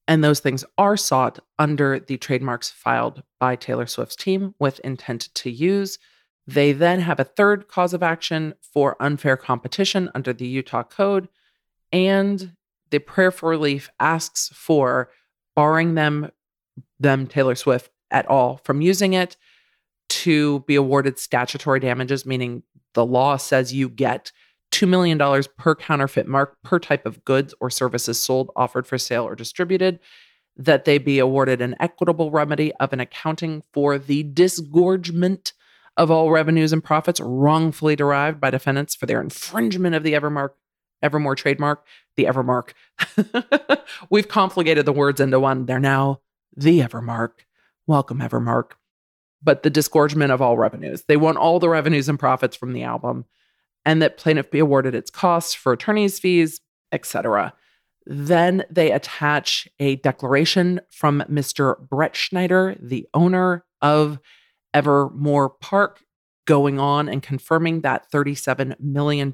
and those things are sought under the trademarks filed by Taylor Swift's team with intent to use they then have a third cause of action for unfair competition under the Utah Code. And the prayer for relief asks for barring them, them, Taylor Swift, at all from using it to be awarded statutory damages, meaning the law says you get $2 million per counterfeit mark per type of goods or services sold, offered for sale, or distributed, that they be awarded an equitable remedy of an accounting for the disgorgement of all revenues and profits wrongfully derived by defendants for their infringement of the Evermark Evermore trademark, the Evermark. We've complicated the words into one. They're now the Evermark. Welcome, Evermark. But the disgorgement of all revenues. They want all the revenues and profits from the album, and that plaintiff be awarded its costs for attorney's fees, etc. Then they attach a declaration from Mr. Bretschneider, the owner of Evermore Park going on and confirming that $37 million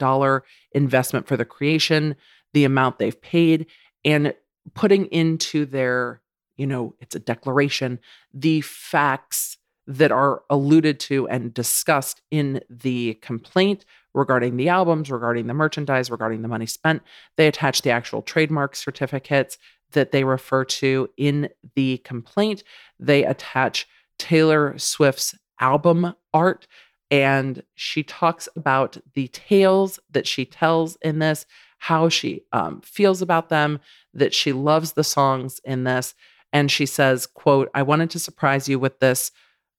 investment for the creation, the amount they've paid, and putting into their, you know, it's a declaration, the facts that are alluded to and discussed in the complaint regarding the albums, regarding the merchandise, regarding the money spent. They attach the actual trademark certificates that they refer to in the complaint. They attach Taylor Swift's album art. And she talks about the tales that she tells in this, how she um, feels about them, that she loves the songs in this. And she says, quote, I wanted to surprise you with this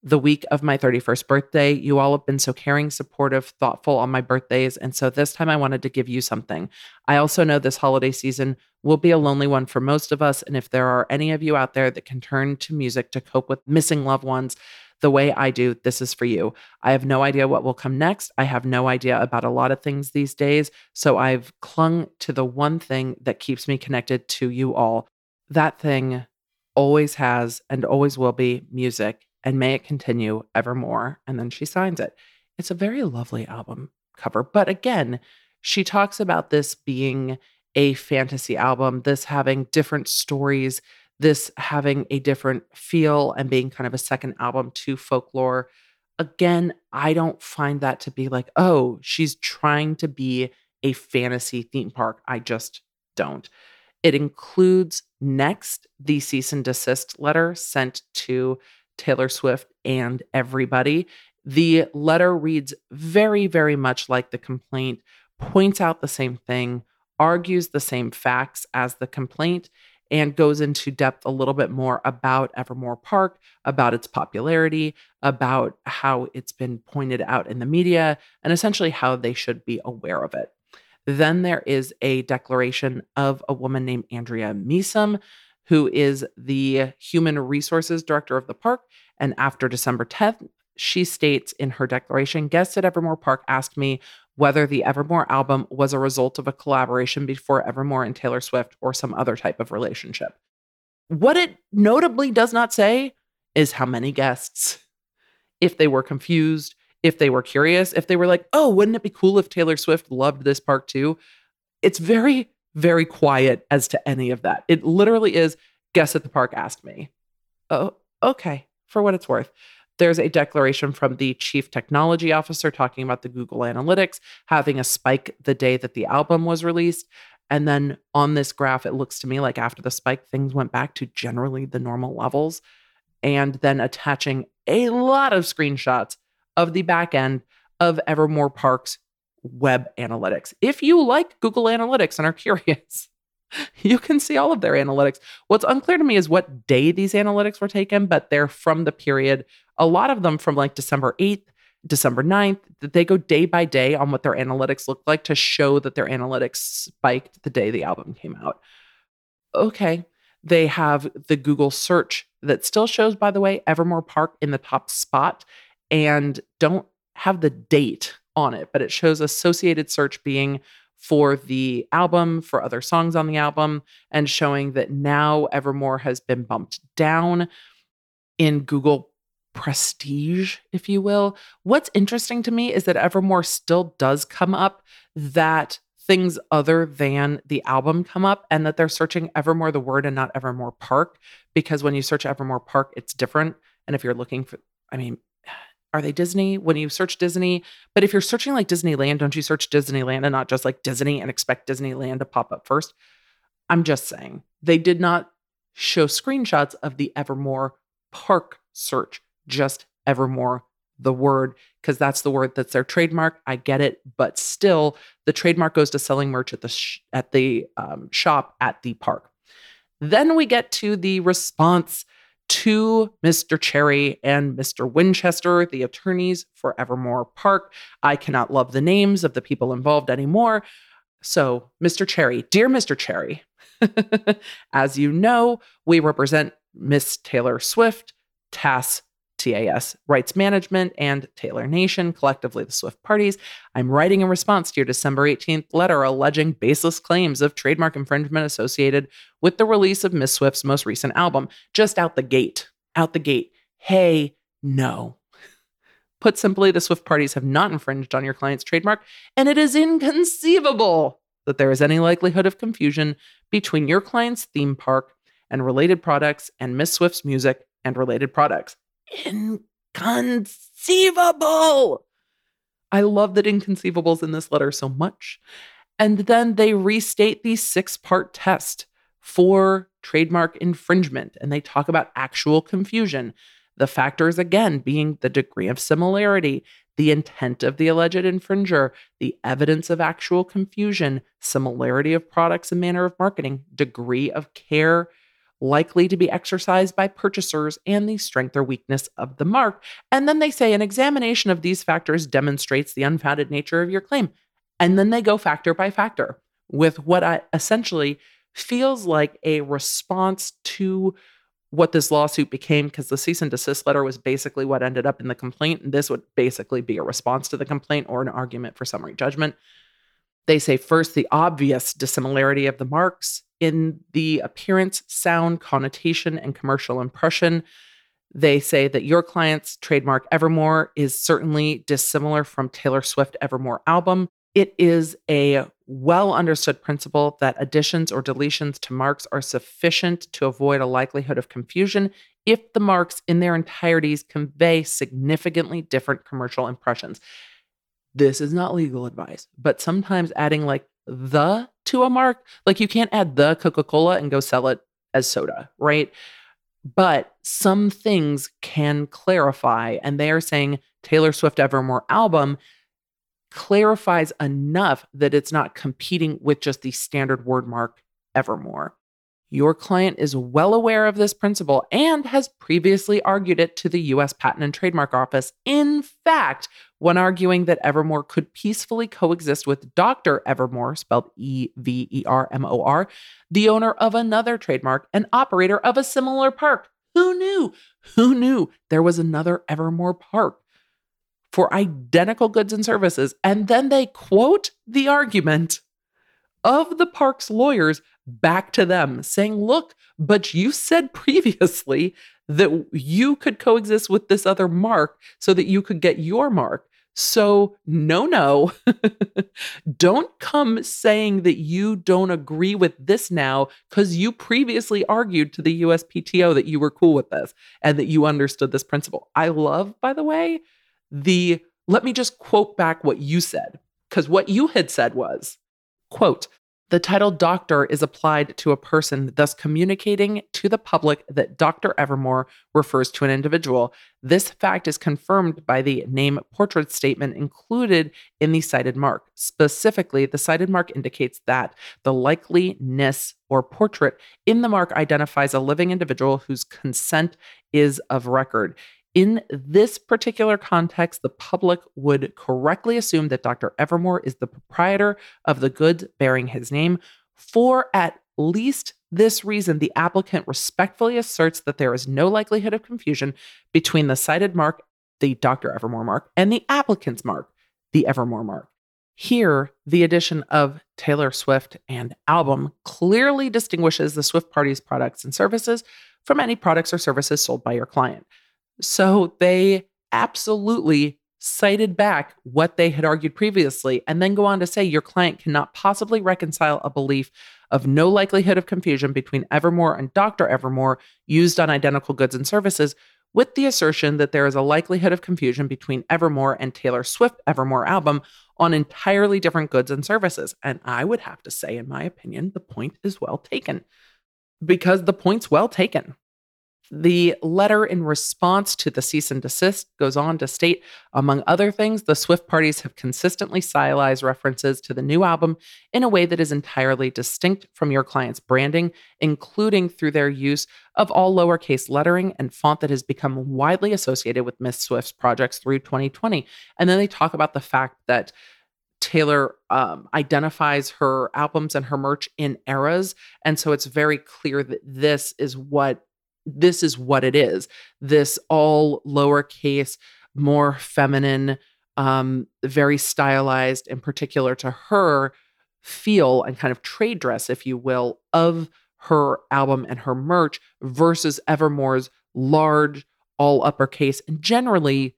the week of my 31st birthday. You all have been so caring, supportive, thoughtful on my birthdays. And so this time I wanted to give you something. I also know this holiday season will be a lonely one for most of us. And if there are any of you out there that can turn to music to cope with missing loved ones, the way I do, this is for you. I have no idea what will come next. I have no idea about a lot of things these days. So I've clung to the one thing that keeps me connected to you all. That thing always has and always will be music and may it continue evermore. And then she signs it. It's a very lovely album cover. But again, she talks about this being a fantasy album, this having different stories, this having a different feel and being kind of a second album to folklore. Again, I don't find that to be like, oh, she's trying to be a fantasy theme park. I just don't. It includes next the cease and desist letter sent to Taylor Swift and everybody. The letter reads very, very much like the complaint, points out the same thing, argues the same facts as the complaint, and goes into depth a little bit more about Evermore Park, about its popularity, about how it's been pointed out in the media, and essentially how they should be aware of it. Then there is a declaration of a woman named Andrea Measum, who is the human resources director of the park. And after December 10th, she states in her declaration guests at Evermore Park asked me whether the Evermore album was a result of a collaboration before Evermore and Taylor Swift or some other type of relationship. What it notably does not say is how many guests, if they were confused, if they were curious, if they were like, oh, wouldn't it be cool if Taylor Swift loved this park too? It's very very quiet as to any of that. It literally is guess at the park asked me. Oh, okay, for what it's worth. There's a declaration from the chief technology officer talking about the Google Analytics having a spike the day that the album was released. And then on this graph, it looks to me like after the spike, things went back to generally the normal levels. And then attaching a lot of screenshots of the back end of Evermore Park's web analytics. If you like Google Analytics and are curious, you can see all of their analytics. What's unclear to me is what day these analytics were taken, but they're from the period, a lot of them from like December 8th, December 9th, that they go day by day on what their analytics look like to show that their analytics spiked the day the album came out. okay. They have the Google search that still shows, by the way, Evermore Park in the top spot and don't have the date on it, but it shows associated search being for the album, for other songs on the album, and showing that now Evermore has been bumped down in Google prestige, if you will. What's interesting to me is that Evermore still does come up that things other than the album come up and that they're searching Evermore the word and not Evermore Park because when you search Evermore Park it's different and if you're looking for I mean are they Disney when you search Disney but if you're searching like Disneyland don't you search Disneyland and not just like Disney and expect Disneyland to pop up first I'm just saying they did not show screenshots of the Evermore Park search just Evermore the word because that's the word that's their trademark. I get it, but still, the trademark goes to selling merch at the sh- at the um, shop at the park. Then we get to the response to Mr. Cherry and Mr. Winchester, the attorneys for Evermore Park. I cannot love the names of the people involved anymore. So, Mr. Cherry, dear Mr. Cherry, as you know, we represent Miss Taylor Swift, TAS TAS Rights Management, and Taylor Nation, collectively the Swift parties. I'm writing in response to your December 18th letter alleging baseless claims of trademark infringement associated with the release of Miss Swift's most recent album. Just out the gate, out the gate. Hey, no. Put simply, the Swift parties have not infringed on your client's trademark, and it is inconceivable that there is any likelihood of confusion between your client's theme park and related products and Miss Swift's music and related products inconceivable. I love that inconceivable's in this letter so much. And then they restate the six part test for trademark infringement and they talk about actual confusion. The factors, again, being the degree of similarity, the intent of the alleged infringer, the evidence of actual confusion, similarity of products and manner of marketing, degree of care likely to be exercised by purchasers and the strength or weakness of the mark. And then they say an examination of these factors demonstrates the unfounded nature of your claim. And then they go factor by factor with what I essentially feels like a response to what this lawsuit became because the cease and desist letter was basically what ended up in the complaint. And this would basically be a response to the complaint or an argument for summary judgment. They say first the obvious dissimilarity of the marks in the appearance, sound, connotation, and commercial impression. They say that your client's trademark Evermore is certainly dissimilar from Taylor Swift Evermore album. It is a well understood principle that additions or deletions to marks are sufficient to avoid a likelihood of confusion if the marks in their entireties convey significantly different commercial impressions. This is not legal advice, but sometimes adding like the to a mark. Like you can't add the Coca Cola and go sell it as soda, right? But some things can clarify. And they are saying Taylor Swift Evermore album clarifies enough that it's not competing with just the standard word mark Evermore. Your client is well aware of this principle and has previously argued it to the US Patent and Trademark Office. In fact, when arguing that Evermore could peacefully coexist with Dr. Evermor, spelled E V E R M O R, the owner of another trademark and operator of a similar park. Who knew? Who knew there was another Evermore park for identical goods and services? And then they quote the argument of the park's lawyers back to them saying, look, but you said previously that you could coexist with this other mark so that you could get your mark. So, no, no, don't come saying that you don't agree with this now because you previously argued to the USPTO that you were cool with this and that you understood this principle. I love, by the way, the let me just quote back what you said because what you had said was, quote, the title doctor is applied to a person, thus communicating to the public that Dr. Evermor refers to an individual. This fact is confirmed by the name portrait statement included in the cited mark. Specifically, the cited mark indicates that the likeliness or portrait in the mark identifies a living individual whose consent is of record. In this particular context, the public would correctly assume that Dr. Evermor is the proprietor of the goods bearing his name for at least this reason, the applicant respectfully asserts that there is no likelihood of confusion between the cited mark, the Dr. Evermor mark, and the applicant's mark, the Evermore mark. Here, the addition of Taylor Swift and album clearly distinguishes the Swift Party's products and services from any products or services sold by your client. So they absolutely cited back what they had argued previously and then go on to say your client cannot possibly reconcile a belief of no likelihood of confusion between Evermore and Dr. Evermor used on identical goods and services with the assertion that there is a likelihood of confusion between Evermore and Taylor Swift Evermore album on entirely different goods and services. And I would have to say, in my opinion, the point is well taken because the point's well taken. The letter in response to the cease and desist goes on to state, among other things, the Swift parties have consistently stylized references to the new album in a way that is entirely distinct from your client's branding, including through their use of all lowercase lettering and font that has become widely associated with Miss Swift's projects through 2020. And then they talk about the fact that Taylor um, identifies her albums and her merch in eras. And so it's very clear that this is what this is what it is. This all lowercase, more feminine, um, very stylized, in particular to her feel and kind of trade dress, if you will, of her album and her merch versus Evermore's large, all uppercase, and generally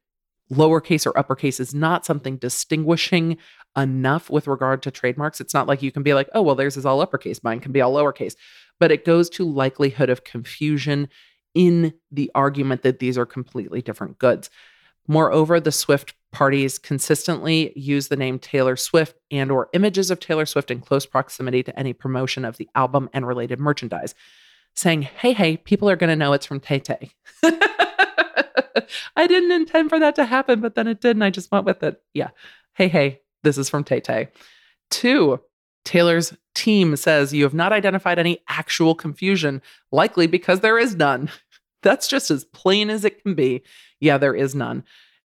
lowercase or uppercase is not something distinguishing enough with regard to trademarks. It's not like you can be like, oh, well, theirs is all uppercase, mine can be all lowercase but it goes to likelihood of confusion in the argument that these are completely different goods. Moreover, the Swift parties consistently use the name Taylor Swift and or images of Taylor Swift in close proximity to any promotion of the album and related merchandise, saying, "Hey, hey, people are going to know it's from Tay Tay." I didn't intend for that to happen, but then it did, and I just went with it. Yeah. Hey, hey, this is from Tay Tay. Two, Taylor's team says you have not identified any actual confusion, likely because there is none. That's just as plain as it can be. Yeah, there is none.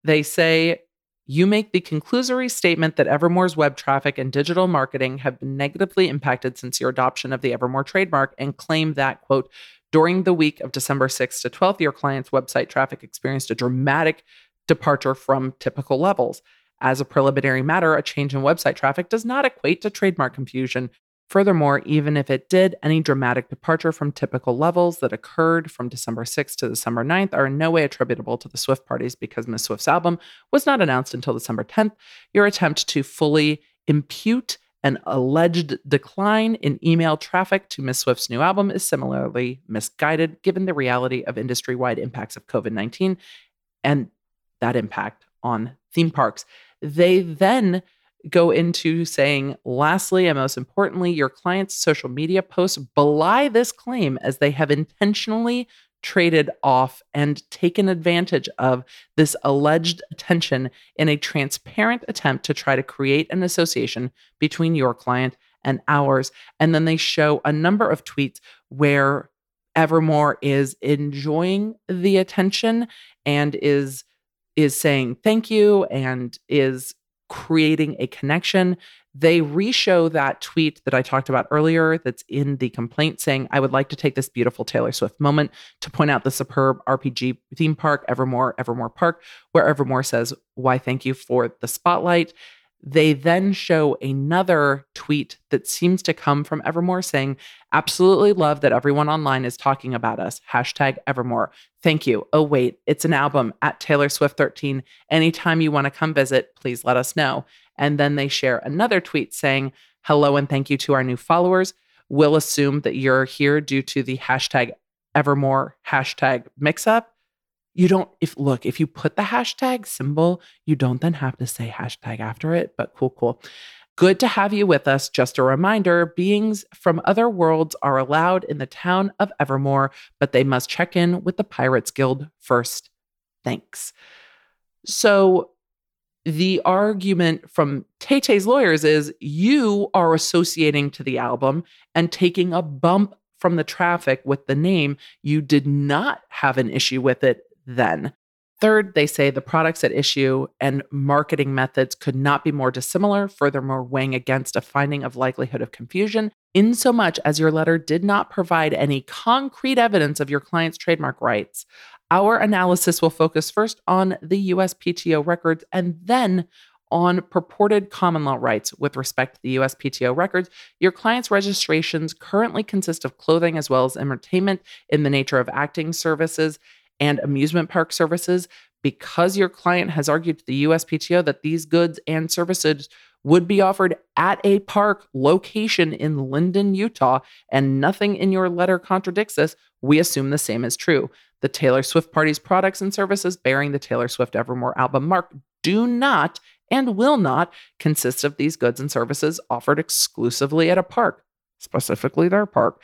They say you make the conclusory statement that Evermore's web traffic and digital marketing have been negatively impacted since your adoption of the Evermore trademark and claim that, quote, during the week of December 6th to 12th, your client's website traffic experienced a dramatic departure from typical levels. As a preliminary matter, a change in website traffic does not equate to trademark confusion. Furthermore, even if it did, any dramatic departure from typical levels that occurred from December 6th to December 9th are in no way attributable to the Swift parties because Ms. Swift's album was not announced until December 10th. Your attempt to fully impute an alleged decline in email traffic to Ms. Swift's new album is similarly misguided given the reality of industry wide impacts of COVID 19 and that impact on theme parks. They then go into saying, lastly, and most importantly, your client's social media posts belie this claim as they have intentionally traded off and taken advantage of this alleged attention in a transparent attempt to try to create an association between your client and ours. And then they show a number of tweets where Evermore is enjoying the attention and is is saying thank you and is creating a connection. They reshow that tweet that I talked about earlier that's in the complaint saying, I would like to take this beautiful Taylor Swift moment to point out the superb RPG theme park, Evermore, Evermore Park, where Evermore says, Why thank you for the spotlight. They then show another tweet that seems to come from Evermore saying, Absolutely love that everyone online is talking about us. Hashtag Evermore. Thank you. Oh, wait, it's an album at Taylor Swift 13. Anytime you want to come visit, please let us know. And then they share another tweet saying, Hello and thank you to our new followers. We'll assume that you're here due to the hashtag Evermore hashtag mix up you don't if look if you put the hashtag symbol you don't then have to say hashtag after it but cool cool. Good to have you with us. Just a reminder beings from other worlds are allowed in the town of evermore but they must check in with the pirates guild first. Thanks. So the argument from Tay Tay's lawyers is you are associating to the album and taking a bump from the traffic with the name. You did not have an issue with it then. Third, they say the products at issue and marketing methods could not be more dissimilar, furthermore, weighing against a finding of likelihood of confusion, insomuch as your letter did not provide any concrete evidence of your client's trademark rights. Our analysis will focus first on the USPTO records and then on purported common law rights with respect to the USPTO records. Your client's registrations currently consist of clothing as well as entertainment in the nature of acting services and amusement park services because your client has argued to the USPTO that these goods and services would be offered at a park location in Lindon, Utah, and nothing in your letter contradicts this, we assume the same is true. The Taylor Swift Party's products and services bearing the Taylor Swift Evermore album mark do not and will not consist of these goods and services offered exclusively at a park, specifically their park.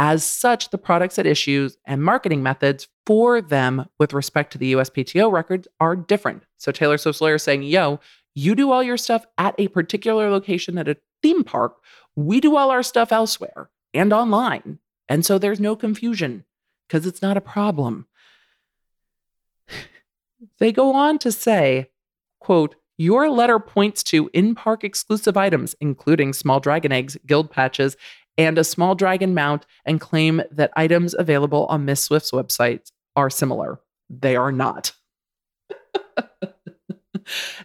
As such, the products at issue and marketing methods for them with respect to the USPTO records are different. So Taylor Swift's lawyer is saying, yo, you do all your stuff at a particular location at a theme park. We do all our stuff elsewhere and online. And so there's no confusion because it's not a problem. they go on to say, quote, your letter points to in park exclusive items, including small dragon eggs, guild patches, and a small dragon mount and claim that items available on Miss Swift's website are similar. They are not.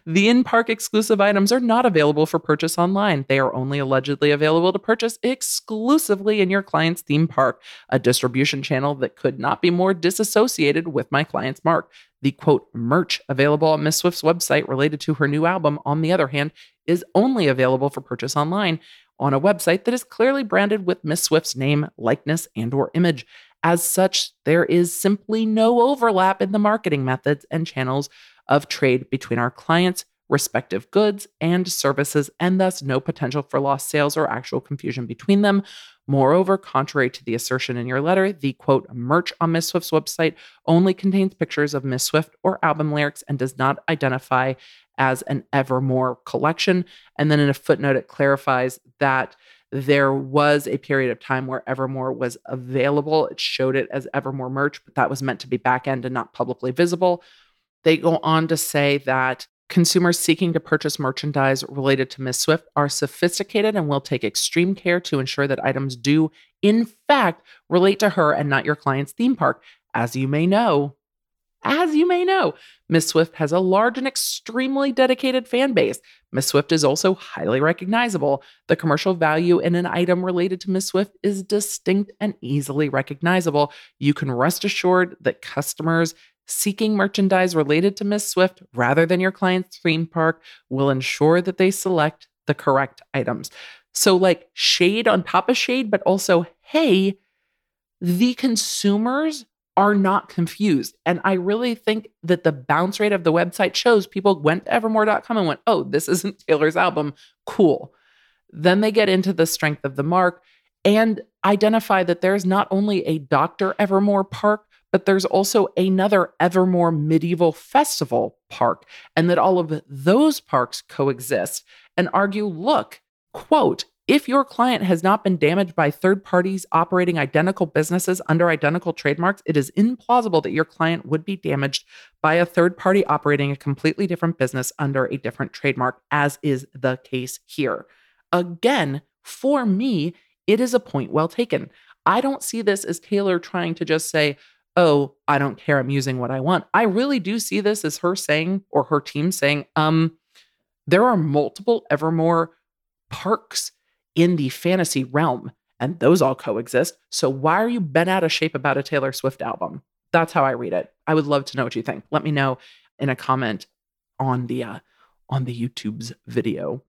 the in park exclusive items are not available for purchase online. They are only allegedly available to purchase exclusively in your client's theme park, a distribution channel that could not be more disassociated with my client's mark. The quote, merch available on Miss Swift's website related to her new album, on the other hand, is only available for purchase online on a website that is clearly branded with Miss Swift's name, likeness, and or image. As such, there is simply no overlap in the marketing methods and channels of trade between our clients' respective goods and services, and thus no potential for lost sales or actual confusion between them. Moreover, contrary to the assertion in your letter, the quote merch on Miss Swift's website only contains pictures of Miss Swift or album lyrics and does not identify as an Evermore collection. And then in a footnote, it clarifies that there was a period of time where Evermore was available. It showed it as Evermore merch, but that was meant to be back end and not publicly visible. They go on to say that consumers seeking to purchase merchandise related to Miss Swift are sophisticated and will take extreme care to ensure that items do, in fact, relate to her and not your client's theme park. As you may know, as you may know, Miss Swift has a large and extremely dedicated fan base. Miss Swift is also highly recognizable. The commercial value in an item related to Miss Swift is distinct and easily recognizable. You can rest assured that customers seeking merchandise related to Miss Swift rather than your client's theme park will ensure that they select the correct items. So, like shade on top of shade, but also, hey, the consumers are not confused. And I really think that the bounce rate of the website shows people went to evermore.com and went, oh, this isn't Taylor's album. Cool. Then they get into the strength of the mark and identify that there's not only a Dr. Evermor park, but there's also another Evermore Medieval Festival park, and that all of those parks coexist and argue look, quote, if your client has not been damaged by third parties operating identical businesses under identical trademarks, it is implausible that your client would be damaged by a third party operating a completely different business under a different trademark, as is the case here. Again, for me, it is a point well taken. I don't see this as Taylor trying to just say, oh, I don't care, I'm using what I want. I really do see this as her saying, or her team saying, um, there are multiple Evermore parks in the fantasy realm, and those all coexist. So why are you bent out of shape about a Taylor Swift album? That's how I read it. I would love to know what you think. Let me know in a comment on the uh, on the YouTube's video.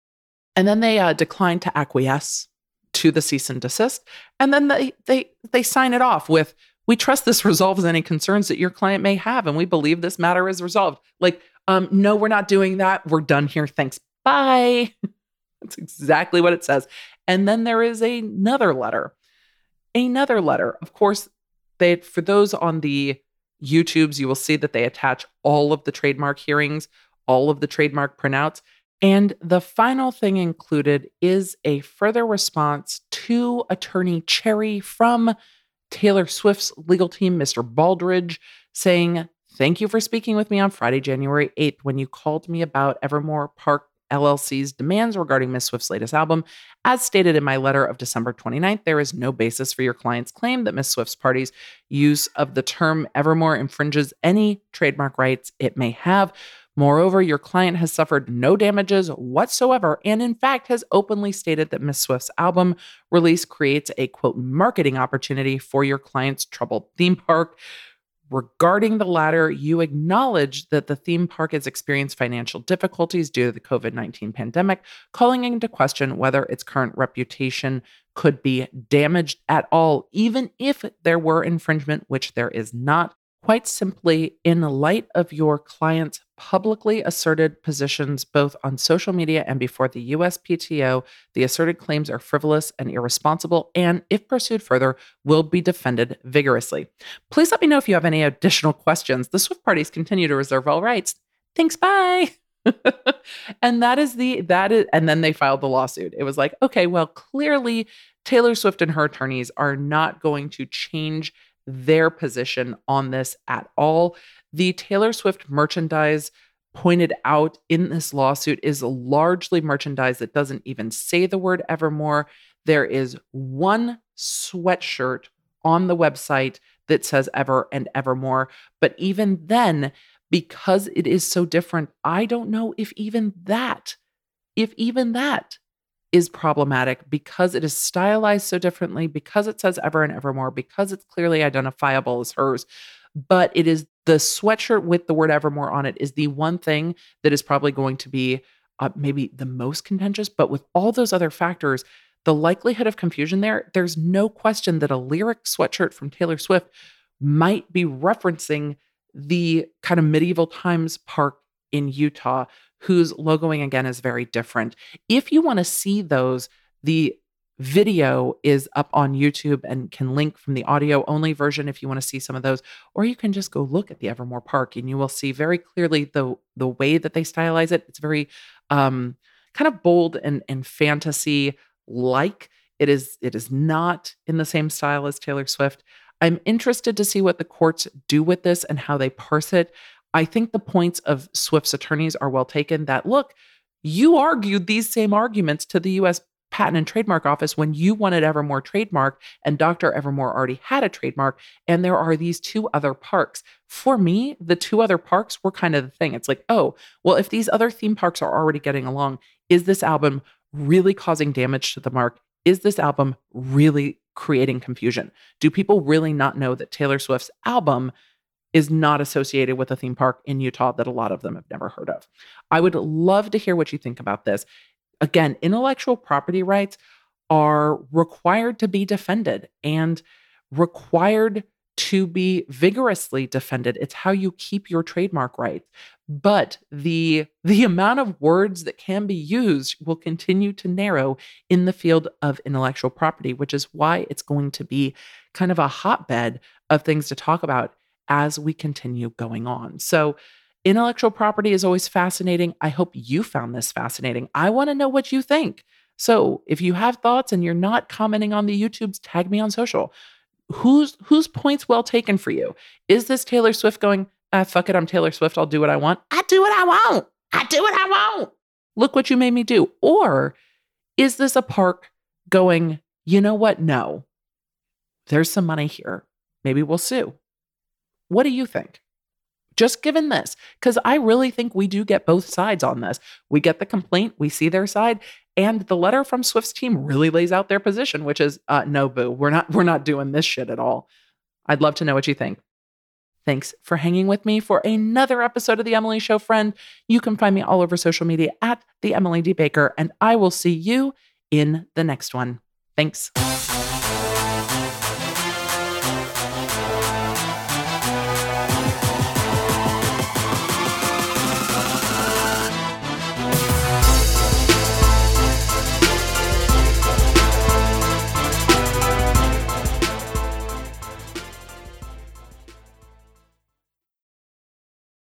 And then they uh, decline to acquiesce to the cease and desist, and then they they they sign it off with we trust this resolves any concerns that your client may have, and we believe this matter is resolved. Like, um, no, we're not doing that. We're done here. Thanks. Bye. That's exactly what it says. And then there is another letter. Another letter. Of course, they for those on the YouTubes, you will see that they attach all of the trademark hearings, all of the trademark printouts. And the final thing included is a further response to attorney Cherry from Taylor Swift's legal team, Mr. Baldridge, saying, Thank you for speaking with me on Friday, January 8th, when you called me about Evermore Park LLC's demands regarding Miss Swift's latest album. As stated in my letter of December 29th, there is no basis for your client's claim that Miss Swift's party's use of the term Evermore infringes any trademark rights it may have. Moreover, your client has suffered no damages whatsoever and, in fact, has openly stated that Miss Swift's album release creates a quote marketing opportunity for your client's troubled theme park. Regarding the latter, you acknowledge that the theme park has experienced financial difficulties due to the COVID 19 pandemic, calling into question whether its current reputation could be damaged at all, even if there were infringement, which there is not. Quite simply, in light of your client's publicly asserted positions both on social media and before the USPTO, the asserted claims are frivolous and irresponsible, and if pursued further, will be defended vigorously. Please let me know if you have any additional questions. The Swift parties continue to reserve all rights. Thanks, bye. and that is the that is and then they filed the lawsuit. It was like, okay, well, clearly Taylor Swift and her attorneys are not going to change their position on this at all. The Taylor Swift merchandise pointed out in this lawsuit is largely merchandise that doesn't even say the word evermore. There is one sweatshirt on the website that says ever and evermore. But even then, because it is so different, I don't know if even that, if even that is problematic because it is stylized so differently, because it says ever and evermore, because it's clearly identifiable as hers. But it is the sweatshirt with the word evermore on it is the one thing that is probably going to be uh, maybe the most contentious. But with all those other factors, the likelihood of confusion there, there's no question that a lyric sweatshirt from Taylor Swift might be referencing the kind of medieval times park in Utah whose logoing again is very different. If you want to see those, the video is up on YouTube and can link from the audio only version if you want to see some of those or you can just go look at the Evermore Park and you will see very clearly the the way that they stylize it. It's very um kind of bold and and fantasy like it is it is not in the same style as Taylor Swift. I'm interested to see what the courts do with this and how they parse it I think the points of Swift's attorneys are well taken that look, you argued these same arguments to the US Patent and Trademark Office when you wanted Evermore trademark and Dr. Evermor already had a trademark. And there are these two other parks. For me, the two other parks were kind of the thing. It's like, oh, well, if these other theme parks are already getting along, is this album really causing damage to the mark? Is this album really creating confusion? Do people really not know that Taylor Swift's album is not associated with a theme park in Utah that a lot of them have never heard of. I would love to hear what you think about this. Again, intellectual property rights are required to be defended and required to be vigorously defended. It's how you keep your trademark rights. But the the amount of words that can be used will continue to narrow in the field of intellectual property, which is why it's going to be kind of a hotbed of things to talk about as we continue going on. So, intellectual property is always fascinating. I hope you found this fascinating. I want to know what you think. So, if you have thoughts and you're not commenting on the YouTubes, tag me on social. Whose whose points well taken for you? Is this Taylor Swift going, ah, fuck it, I'm Taylor Swift, I'll do what I want? I do what I want. I do what I want. Look what you made me do. Or is this a park going, you know what? No. There's some money here. Maybe we'll sue. What do you think? Just given this, because I really think we do get both sides on this. We get the complaint, we see their side, and the letter from Swift's team really lays out their position, which is uh, no, boo, we're not we're not doing this shit at all. I'd love to know what you think. Thanks for hanging with me for another episode of The Emily Show, friend. You can find me all over social media at The Emily D. Baker, and I will see you in the next one. Thanks.